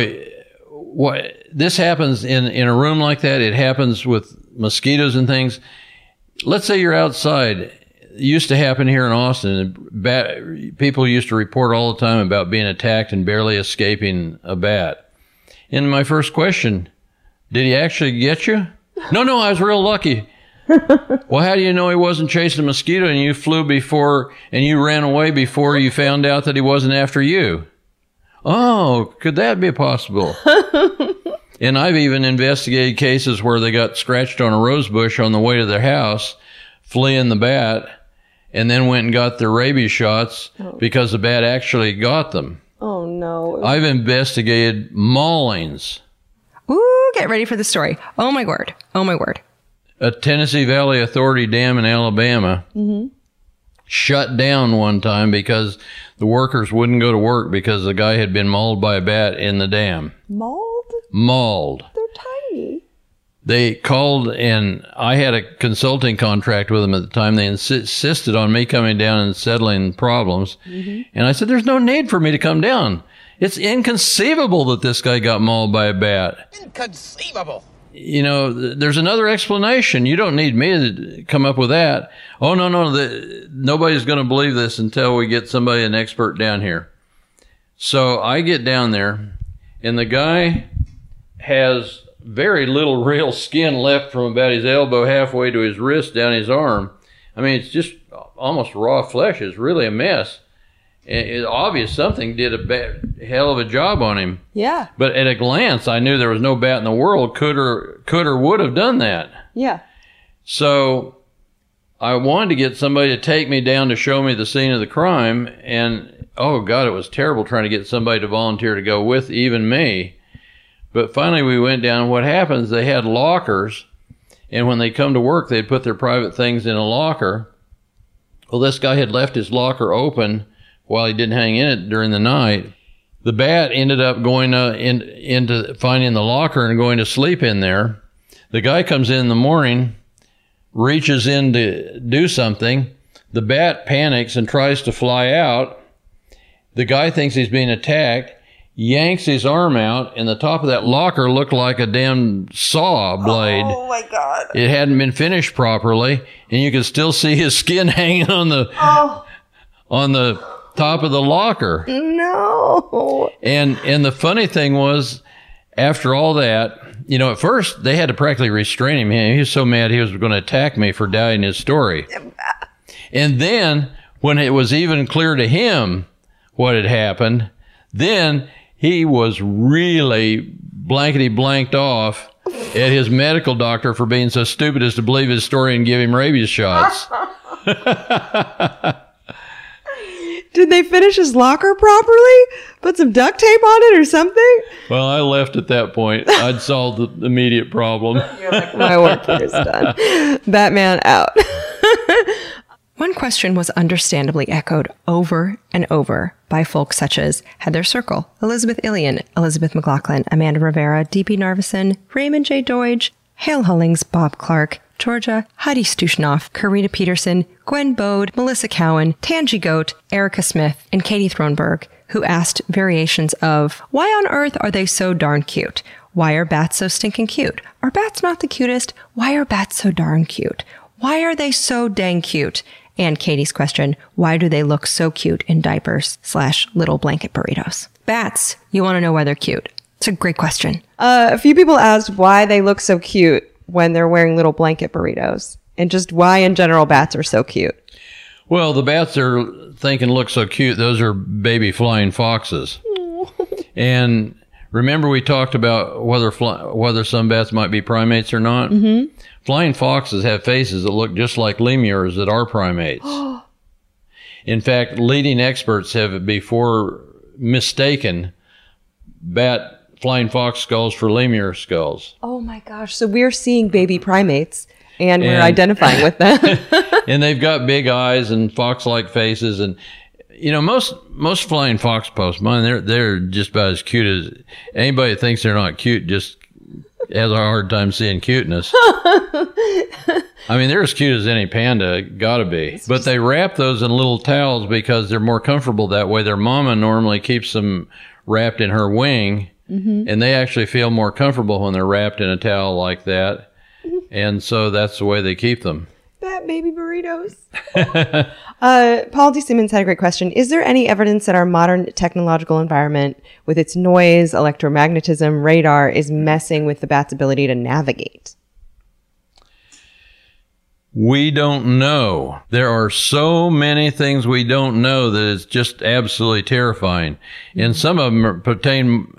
what this happens in in a room like that. It happens with mosquitoes and things. Let's say you're outside. It used to happen here in Austin. Bat, people used to report all the time about being attacked and barely escaping a bat. And my first question, did he actually get you? No, no, I was real lucky. well, how do you know he wasn't chasing a mosquito and you flew before and you ran away before you found out that he wasn't after you? Oh, could that be possible? and I've even investigated cases where they got scratched on a rose bush on the way to their house, fleeing the bat, and then went and got their rabies shots oh. because the bat actually got them. Oh no. I've investigated maulings. Ooh, get ready for the story. Oh my word. Oh my word. a Tennessee Valley Authority dam in Alabama mm-hmm. shut down one time because the workers wouldn't go to work because the guy had been mauled by a bat in the dam. Mauled? Mauled. They're tiny. They called, and I had a consulting contract with them at the time. They insi- insisted on me coming down and settling problems. Mm-hmm. And I said, There's no need for me to come down. It's inconceivable that this guy got mauled by a bat. Inconceivable. You know, th- there's another explanation. You don't need me to come up with that. Oh, no, no, the, nobody's going to believe this until we get somebody, an expert down here. So I get down there, and the guy has very little real skin left from about his elbow halfway to his wrist down his arm. I mean, it's just almost raw flesh. It's really a mess. It's obvious something did a bad, hell of a job on him. Yeah. But at a glance, I knew there was no bat in the world could or could or would have done that. Yeah. So I wanted to get somebody to take me down to show me the scene of the crime, and oh god, it was terrible trying to get somebody to volunteer to go with even me. But finally, we went down. What happens? They had lockers, and when they come to work, they'd put their private things in a locker. Well, this guy had left his locker open while he didn't hang in it during the night. The bat ended up going uh, in, into finding the locker and going to sleep in there. The guy comes in in the morning, reaches in to do something. The bat panics and tries to fly out. The guy thinks he's being attacked, yanks his arm out, and the top of that locker looked like a damn saw blade. Oh my god. It hadn't been finished properly, and you could still see his skin hanging on the Oh on the top of the locker. no. And and the funny thing was, after all that, you know, at first they had to practically restrain him. He was so mad he was going to attack me for doubting his story. And then when it was even clear to him what had happened, then he was really blankety blanked off at his medical doctor for being so stupid as to believe his story and give him rabies shots. Did they finish his locker properly? Put some duct tape on it or something? well, I left at that point. I'd solved the immediate problem. My work here is done. Batman out. One question was understandably echoed over and over by folks such as Heather Circle, Elizabeth Illian, Elizabeth McLaughlin, Amanda Rivera, D.P. Narvison, Raymond J. Deutsch, Hale Hullings, Bob Clark, Georgia, Heidi Stushnoff, Karina Peterson, Gwen Bode, Melissa Cowan, Tangi Goat, Erica Smith, and Katie Thronberg, who asked variations of Why on earth are they so darn cute? Why are bats so stinking cute? Are bats not the cutest? Why are bats so darn cute? Why are they so dang cute? And Katie's question, why do they look so cute in diapers slash little blanket burritos? Bats, you want to know why they're cute. It's a great question. Uh, a few people asked why they look so cute when they're wearing little blanket burritos and just why in general bats are so cute. Well, the bats are thinking look so cute. Those are baby flying foxes. and remember, we talked about whether fly, whether some bats might be primates or not. Mm-hmm. Flying foxes have faces that look just like lemurs that are primates. In fact, leading experts have before mistaken bat flying fox skulls for lemur skulls. Oh my gosh. So we're seeing baby primates and we're identifying with them. and they've got big eyes and fox-like faces and you know most most flying fox posts mine they're they're just about as cute as anybody that thinks they're not cute just has a hard time seeing cuteness. I mean they're as cute as any panda gotta be. But they wrap those in little towels because they're more comfortable that way. Their mama normally keeps them wrapped in her wing mm-hmm. and they actually feel more comfortable when they're wrapped in a towel like that. Mm-hmm. And so that's the way they keep them Bat baby burritos. uh, Paul D. Simmons had a great question. Is there any evidence that our modern technological environment, with its noise, electromagnetism, radar, is messing with the bat's ability to navigate? We don't know. There are so many things we don't know that it's just absolutely terrifying. And some of them pertain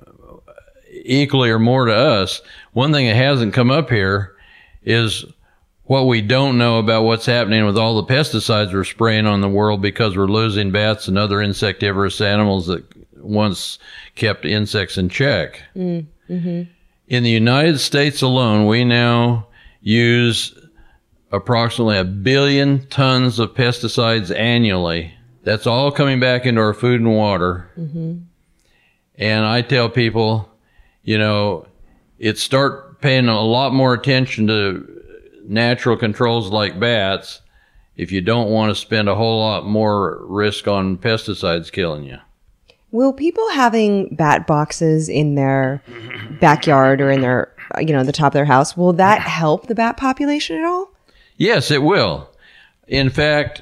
equally or more to us. One thing that hasn't come up here is what we don't know about what's happening with all the pesticides we're spraying on the world because we're losing bats and other insectivorous animals that once kept insects in check. Mm-hmm. In the United States alone, we now use approximately a billion tons of pesticides annually. That's all coming back into our food and water. Mm-hmm. And I tell people, you know, it start paying a lot more attention to natural controls like bats if you don't want to spend a whole lot more risk on pesticides killing you. Will people having bat boxes in their backyard or in their, you know, the top of their house, will that help the bat population at all? Yes, it will. In fact,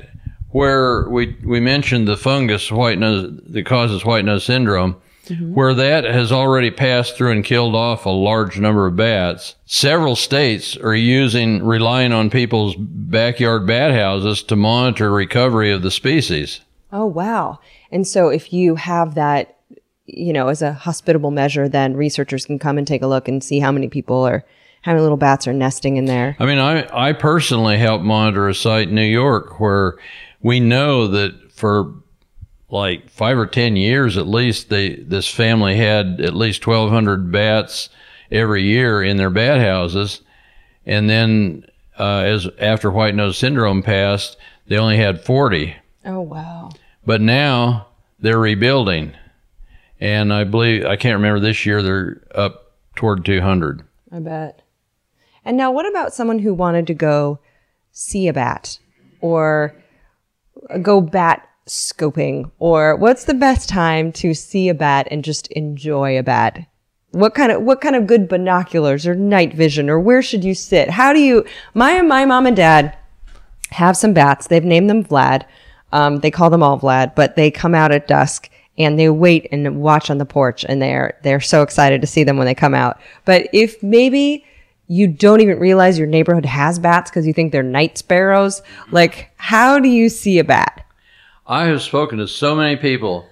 where we we mentioned the fungus white nose that causes white nose syndrome, mm-hmm. where that has already passed through and killed off a large number of bats, several states are using relying on people's backyard bat houses to monitor recovery of the species. Oh wow. And so if you have that, you know, as a hospitable measure, then researchers can come and take a look and see how many people are, how many little bats are nesting in there. I mean, I, I personally help monitor a site in New York where we know that for like five or 10 years at least, they, this family had at least 1,200 bats every year in their bat houses. And then, uh, as after white nose syndrome passed, they only had 40. Oh, wow. But now they're rebuilding. And I believe, I can't remember this year, they're up toward 200. I bet. And now, what about someone who wanted to go see a bat or go bat scoping? Or what's the best time to see a bat and just enjoy a bat? What kind of what kind of good binoculars or night vision or where should you sit? How do you my my mom and dad have some bats. They've named them Vlad. Um, they call them all Vlad, but they come out at dusk and they wait and watch on the porch and they're, they're so excited to see them when they come out. But if maybe you don't even realize your neighborhood has bats because you think they're night sparrows, like how do you see a bat? I have spoken to so many people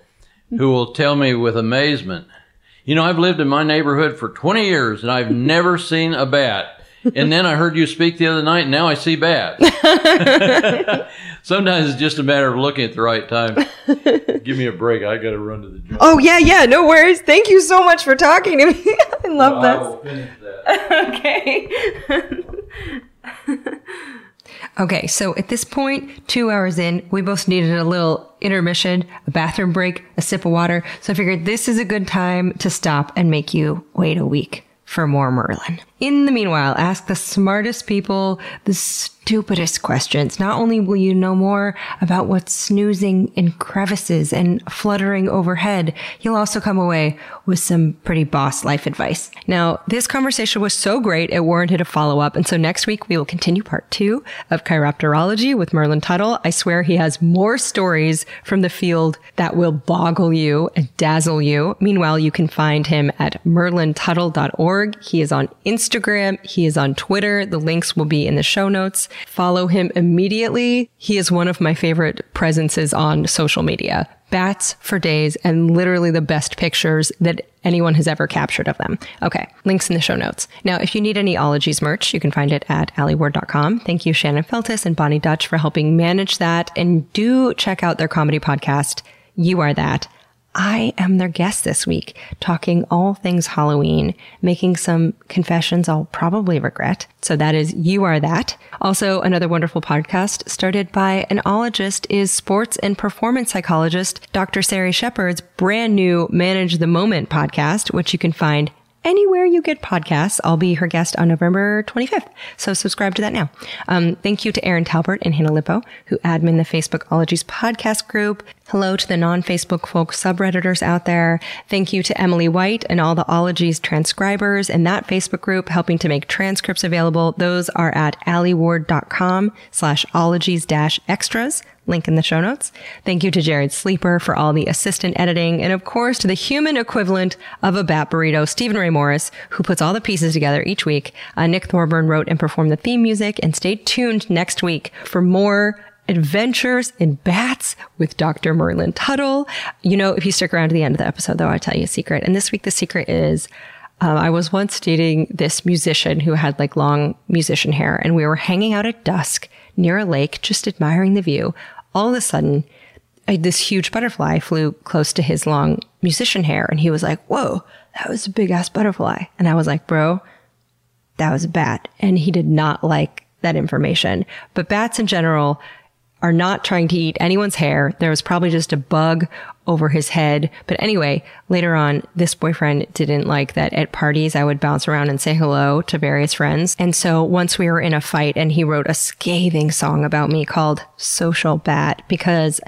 who will tell me with amazement, you know, I've lived in my neighborhood for 20 years and I've never seen a bat and then I heard you speak the other night, and now I see bats. Sometimes it's just a matter of looking at the right time. Give me a break. I got to run to the gym. Oh yeah, yeah. No worries. Thank you so much for talking to me. I love well, this. that. okay. Okay, so at this point, two hours in, we both needed a little intermission, a bathroom break, a sip of water. So I figured this is a good time to stop and make you wait a week for more Merlin. In the meanwhile, ask the smartest people the stupidest questions. Not only will you know more about what's snoozing in crevices and fluttering overhead, you'll also come away with some pretty boss life advice. Now, this conversation was so great, it warranted a follow up. And so next week, we will continue part two of chiropterology with Merlin Tuttle. I swear he has more stories from the field that will boggle you and dazzle you. Meanwhile, you can find him at merlintuttle.org. He is on Instagram Instagram. He is on Twitter. The links will be in the show notes. Follow him immediately. He is one of my favorite presences on social media. Bats for days and literally the best pictures that anyone has ever captured of them. Okay, links in the show notes. Now, if you need any ologies merch, you can find it at alieward.com. Thank you, Shannon Feltus and Bonnie Dutch, for helping manage that. And do check out their comedy podcast, You Are That. I am their guest this week, talking all things Halloween, making some confessions I'll probably regret. So that is You Are That. Also, another wonderful podcast started by an ologist is sports and performance psychologist Dr. Sari Shepphird's brand new Manage the Moment podcast, which you can find anywhere you get podcasts. I'll be her guest on November 25th. So subscribe to that now. Um, thank you to Erin Talbert and Hannah Lippo, who admin the Facebook Ologies podcast group. Hello to the non-Facebook folk subredditors out there. Thank you to Emily White and all the Ologies transcribers in that Facebook group helping to make transcripts available. Those are at alieward.com slash ologies dash extras link in the show notes. Thank you to Jared Sleeper for all the assistant editing, and of course to the human equivalent of a bat burrito, Stephen Ray Morris, who puts all the pieces together each week. Uh, Nick Thorburn wrote and performed the theme music, and stay tuned next week for more adventures in bats with Dr. Merlin Tuttle. You know, if you stick around to the end of the episode, though, I'll tell you a secret. And this week, the secret is um, I was once dating this musician who had like long musician hair, and we were hanging out at dusk near a lake, just admiring the view all of a sudden, I, this huge butterfly flew close to his long musician hair. And he was like, Whoa, that was a big ass butterfly. And I was like, Bro, that was a bat. And he did not like that information. But bats in general, are not trying to eat anyone's hair. There was probably just a bug over his head. But anyway, later on, this boyfriend didn't like that at parties I would bounce around and say hello to various friends. And so once we were in a fight and he wrote a scathing song about me called Social Bat because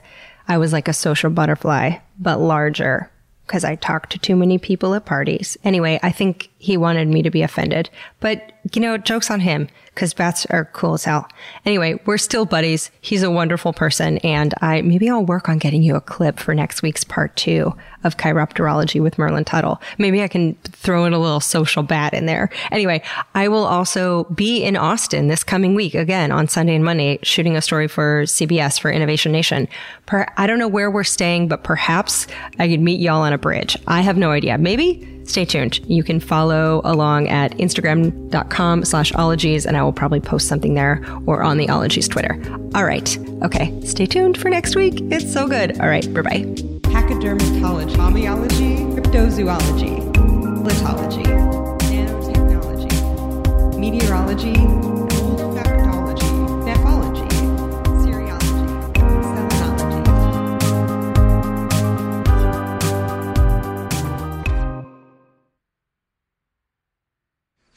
I was like a social butterfly, but larger because I talked to too many people at parties. Anyway, I think he wanted me to be offended. But, you know, joke's on him because bats are cool as hell. Anyway, we're still buddies. He's a wonderful person. And I, maybe I'll work on getting you a clip for next week's part two of chiropterology with Merlin Tuttle. Maybe I can throw in a little social bat in there. Anyway, I will also be in Austin this coming week again on Sunday and Monday, shooting a story for CBS for Innovation Nation. Per, I don't know where we're staying, but perhaps I could meet y'all on a bridge. I have no idea. Maybe stay tuned. You can follow along at instagram.com slash ologies and I will probably post something there or on the ologies Twitter. All right. Okay. Stay tuned for next week. It's so good. All right. Bye bye. Pachydermatology, homeology, cryptozoology, litology, nanotechnology, meteorology,